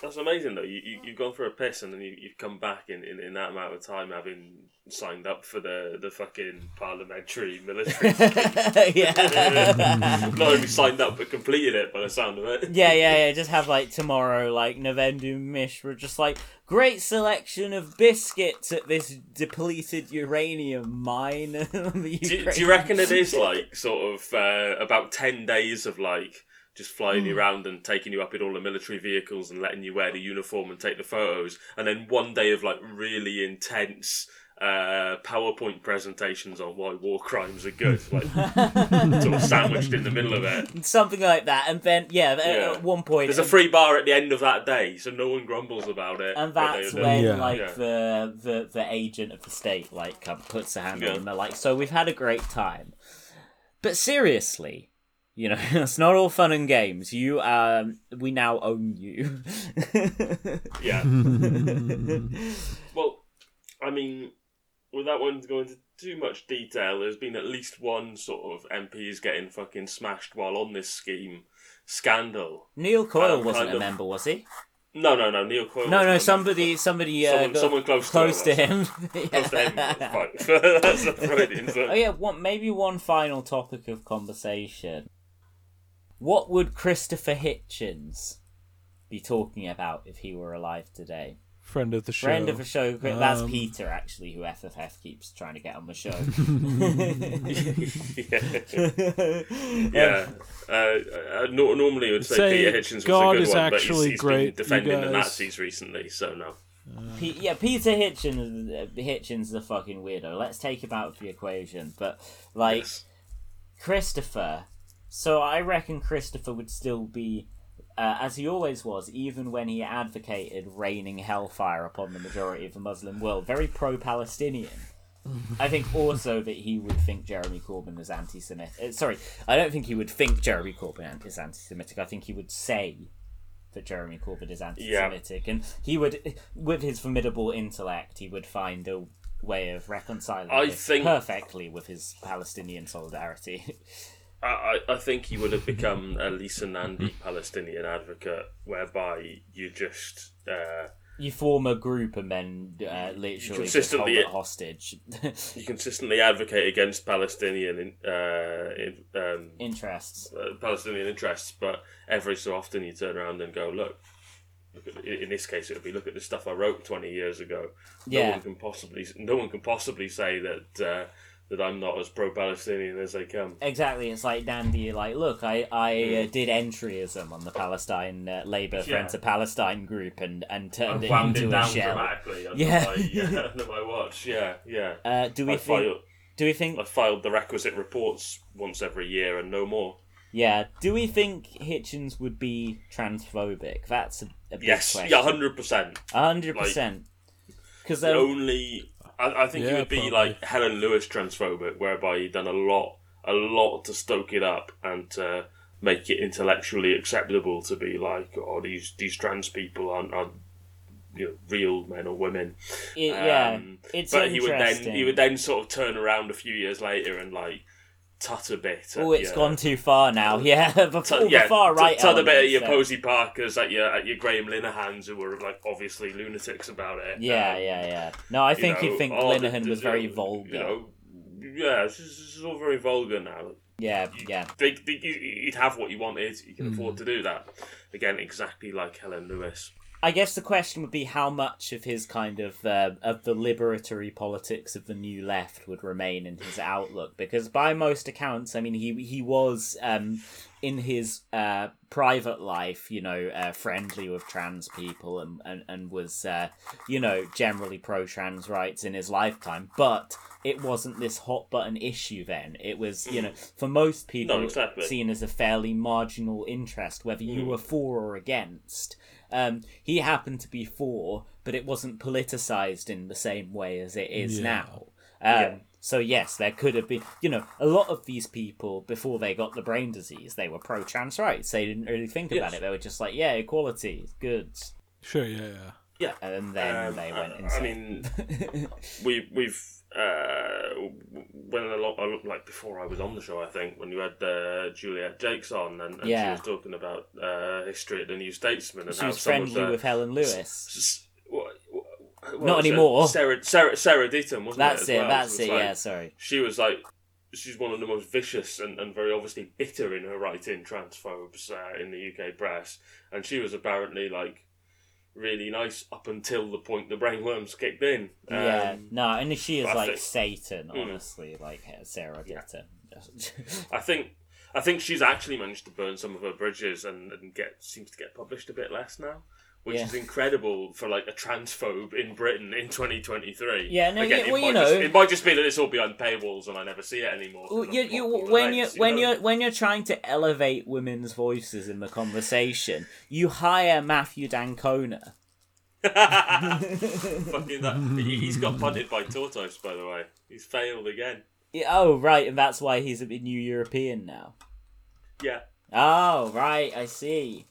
that's amazing though. You, you you've gone for a piss and then you you've come back in, in, in that amount of time having signed up for the the fucking parliamentary military. yeah. Not only signed up but completed it by the sound of it. Yeah, yeah, yeah. Just have like tomorrow, like Navendu Mishra, just like great selection of biscuits at this depleted uranium mine. Do, you- do you reckon it is like sort of uh, about ten days of like just flying you around and taking you up in all the military vehicles and letting you wear the uniform and take the photos, and then one day of like really intense uh, PowerPoint presentations on why war crimes are good, like sort of sandwiched in the middle of it. Something like that, and then yeah, at- Yeah. at one point, There's a free bar at the end of that day, so no one grumbles about it. and that's they- when Yeah. like Yeah. the, the the agent of the state like come, puts a hand Yeah. on them. They're like, "So we've had a great time, but seriously." You know, it's not all fun and games. You, um, we now own you. Yeah. well, I mean, without wanting to go into too much detail, there's been at least one sort of MPs getting fucking smashed while on this scheme scandal. Neil Coyle Um, wasn't a of- member, was he? No, no, no. Neil Coyle. No, no, on somebody, somebody, uh, Someone- someone close to close to him him. that. Close to him. That's a Freudian slip. Oh yeah, one maybe one final topic of conversation. What would Christopher Hitchens be talking about if he were alive today? friend of the show. Friend of the show. That's Um, Peter, actually, who FFF keeps trying to get on the show. yeah. Uh, uh, no, normally I would say, Say Peter Hitchens was God a good is one, but actually he's, he's great, been you defending the. Nazis recently, so no. Pe- yeah, Peter Hitchens. uh, Hitchens is a fucking weirdo. Let's take him out of the equation. But like Yes. Christopher, so I reckon Christopher would still be. Uh, as he always was, even when he advocated raining hellfire upon the majority of the Muslim world, very pro Palestinian. I think also that he would think Jeremy Corbyn is anti Semitic. Uh, sorry, I don't think he would think Jeremy Corbyn is anti Semitic. I think he would say that Jeremy Corbyn is anti Semitic. And he would, with his formidable intellect, he would find a way of reconciling I think- perfectly with his Palestinian solidarity. I, I think you would have become a Lisa Nandy Palestinian advocate, whereby you just uh, you form a group and then uh, literally just hold Consistently- it hostage. you consistently advocate against Palestinian in, uh, in, um, Interests. uh, Palestinian interests, but every so often you turn around and go, look. look at, in this case, it would be look at the stuff I wrote twenty years ago. No Yeah. one can possibly, no one can possibly say that uh, that I'm not as pro-Palestinian as they come. Exactly, it's like Dandy. Like, look, I I uh, did entryism on the Palestine uh, Labour Yeah. Friends of Palestine group and and turned I it into it a down shell. dramatically under, Yeah. my, yeah, under my watch. Yeah, yeah. Uh, do we I think? filed, Do we think? I filed the requisite reports once every year and no more. Yeah. Do we think Hitchens would be transphobic? That's a, a big Yes, question. yeah, hundred percent. Hundred percent. Because The only, I, I think he Yeah, would be probably. like Helen Lewis transphobic, whereby he'd done a lot, a lot to stoke it up and to make it intellectually acceptable to be like, oh, these these trans people aren't, aren't you know, real men or women. yeah, Um, it's but he would then he would then sort of turn around a few years later and like tut a bit. Oh, it's your- gone too far now. Yeah, the, the yeah, far right. Tut a bit at your so- Posie Parkers, at your at your Graham Linehans, who were like obviously lunatics about it. Yeah, Um, yeah, yeah. No, I you think know, you'd think oh, the- Linehan the- was very the- vulgar. You know, yeah, this is, all very vulgar now. yeah, yeah. They, they, you- you'd have what you wanted. You can Hmm. afford to do that. Again, exactly like Helen Lewis. I guess the question would be how much of his kind of uh, of the liberatory politics of the new left would remain in his outlook, because by most accounts, I mean, he he was um, in his uh, private life, you know, uh, friendly with trans people and and, and was uh, you know generally pro trans rights in his lifetime, but it wasn't this hot button issue then. It was you know for most people exactly. seen as a fairly marginal interest, whether you were for or against. Um, he happened to be for, but it wasn't politicized in the same way as it is Yeah. now. Um, Yeah. So yes, there could have been, you know, a lot of these people before they got the brain disease, they were pro trans rights. They didn't really think about it. They were just like, yeah, equality, good. Sure, yeah, yeah. Yeah. And then Um, they went I- insane. I mean, we we've uh, when a lot like before I was on the show, I think when you had uh, Juliet Jacques on and, and Yeah. she was talking about uh, history at the New Statesman and she how was friendly with Helen Lewis. s- what- Not it? anymore. Sarah Sarah Sarah Ditum wasn't That's it? it. well? That's So it. it's like- Yeah, sorry. she was like she's one of the most vicious and, and very obviously bitter in her writing transphobes uh, in the UK press and she was apparently like really nice up until the point the brainworms kicked in yeah, Um, no, and she is like think- Satan, Mm. honestly, like Sarah Ditum. I think I think she's actually managed to burn some of her bridges and, and get seems to get published a bit less now which Yeah. is incredible for like a transphobe in Britain in 2023 Yeah, no, Again, yeah, it well, you might just- know- it might just be that it's all behind paywalls and I never see it anymore Well, you, you, when you when know? you're when you're trying to elevate women's voices in the conversation, you hire Matthew d'Ancona. Fucking that. He- He's got punted by Tortoise, by the way. He's failed again. Yeah, Oh right, and that's why he's a new European now. Yeah. Oh right, I see.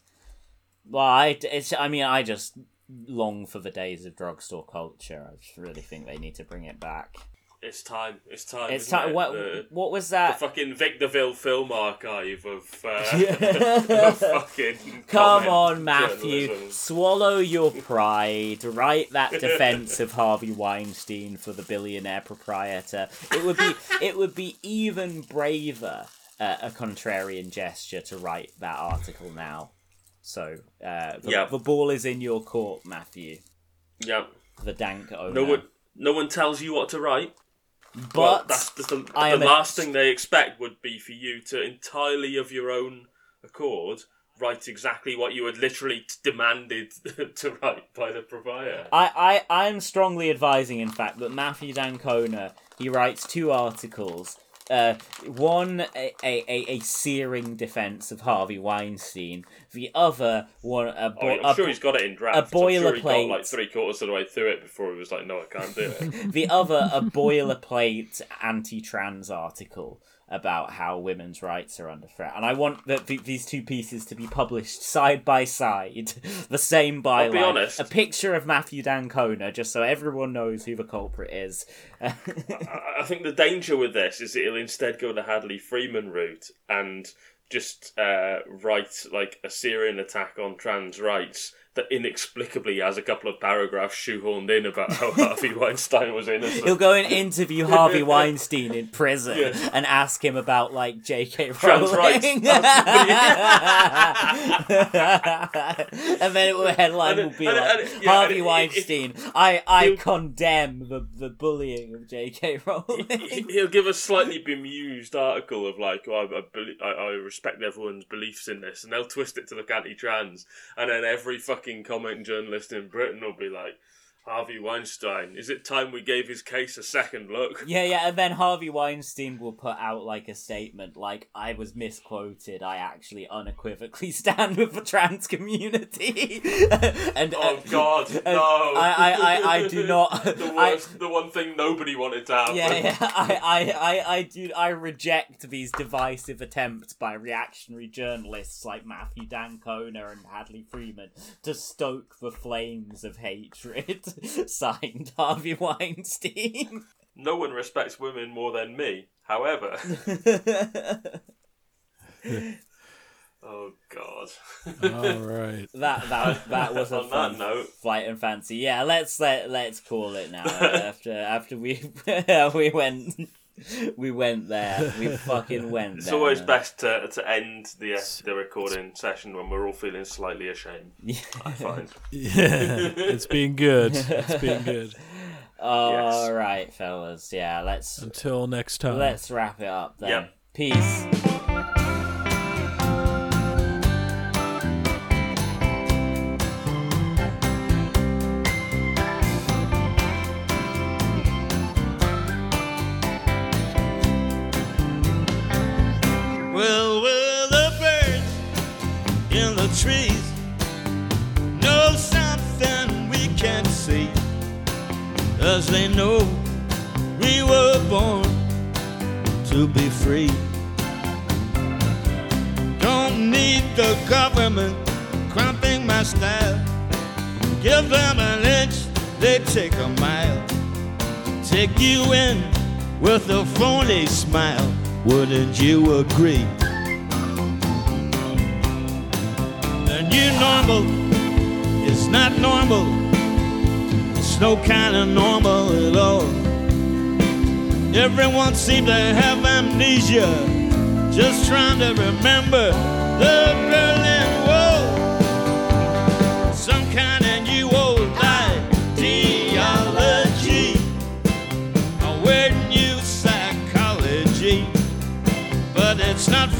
Well, I it's I mean I just long for the days of drugstore culture. I just really think they need to bring it back. It's time. It's time. It's time. it? What The, what was that? the fucking Victorville film archive of, uh, of fucking. Come on, Matthew. journalism. Swallow your pride. Write that defense of Harvey Weinstein for the billionaire proprietor. It would be it would be even braver uh, a contrarian gesture to write that article now. So uh, the, Yeah. the ball is in your court, Matthew. Yeah. the dank owner. No one, no one tells you what to write. but well, that's, the, I the am a- last thing they expect would be for you to entirely of your own accord write exactly what you had literally t- demanded to write by the provider. I, I, I'm strongly advising, in fact, that Matthew d'Ancona he writes two articles. Uh, one a, a, a, searing defense of Harvey Weinstein. The other one a, bo- Oh, I'm a sure he's got it in draft. a I'm sure he got boilerplate. like three quarters of the way through it before he was like, "No, I can't do it." the other a boilerplate anti-trans article about how women's rights are under threat. And I want that th- these two pieces to be published side by side, the same byline, be honest. a picture of Matthew d'Ancona, just so everyone knows who the culprit is. I I think the danger with this is that he'll instead go the Hadley Freeman route and just uh, write like a Syrian attack on trans rights that inexplicably has a couple of paragraphs shoehorned in about how Harvey Weinstein was innocent. He'll go and interview Harvey Weinstein in prison Yeah. and ask him about like J.K. Trans rights. Rowling. and then it will headline And will be and- like and- yeah, Harvey and it- Weinstein. I I condemn the, the bullying of J.K. Rowling. He- He'll give a slightly bemused article of like, oh, I, I, I, I respect everyone's beliefs in this, and they'll twist it to look anti-trans, and then every fucking comment journalist in Britain will be like, Harvey Weinstein, is it time we gave his case a second look? Yeah, yeah, and then Harvey Weinstein will put out like a statement like I was misquoted. I actually unequivocally stand with the trans community. and Oh uh, God, and no! I, I, I, I do not. the I, worst, the one thing nobody wanted to happen. yeah, yeah, I, I, I, I do. I reject these divisive attempts by reactionary journalists like Matthew d'Ancona and Hadley Freeman to stoke the flames of hatred. Signed, Harvey Weinstein. No one respects women more than me. However, oh God. All right. That that that was a On that note. flight and fancy. Yeah, let's let let's call it now. after after we we went we went there. We fucking went It's there. always best to, to end the the recording session when we're all feeling slightly ashamed. I find. Yeah, it's been good. It's been good. All right, fellas. Yeah, let's Until next time. let's wrap it up then. Yep. Peace. With a phony smile. Wouldn't you agree? The new normal is not normal. It's no kind of normal at all. Everyone seems to have amnesia, just trying to remember the Berlin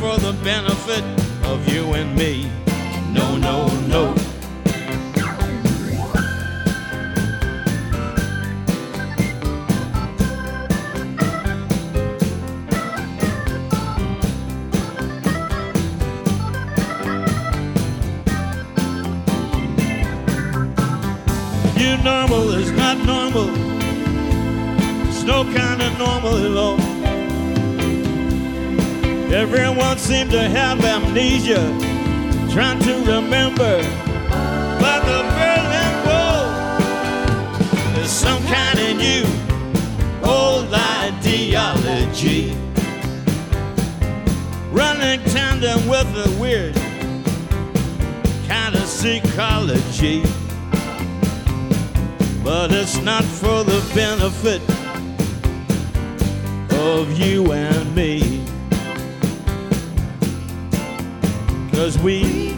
for the benefit of you and me. No, no, no. New normal is not normal. It's Everyone seems to have amnesia, trying to remember. But the Berlin Wall is some kind of new old ideology, running tandem with a weird kind of psychology but it's not for the benefit of you and me. Cause we,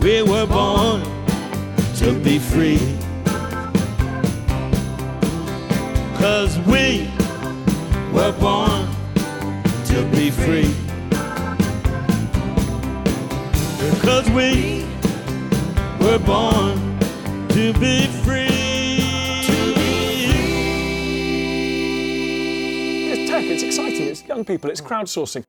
we were born to be free. Cause we were born to be free. Because we were born to be free. It's tech, it's exciting, it's young people, it's crowdsourcing.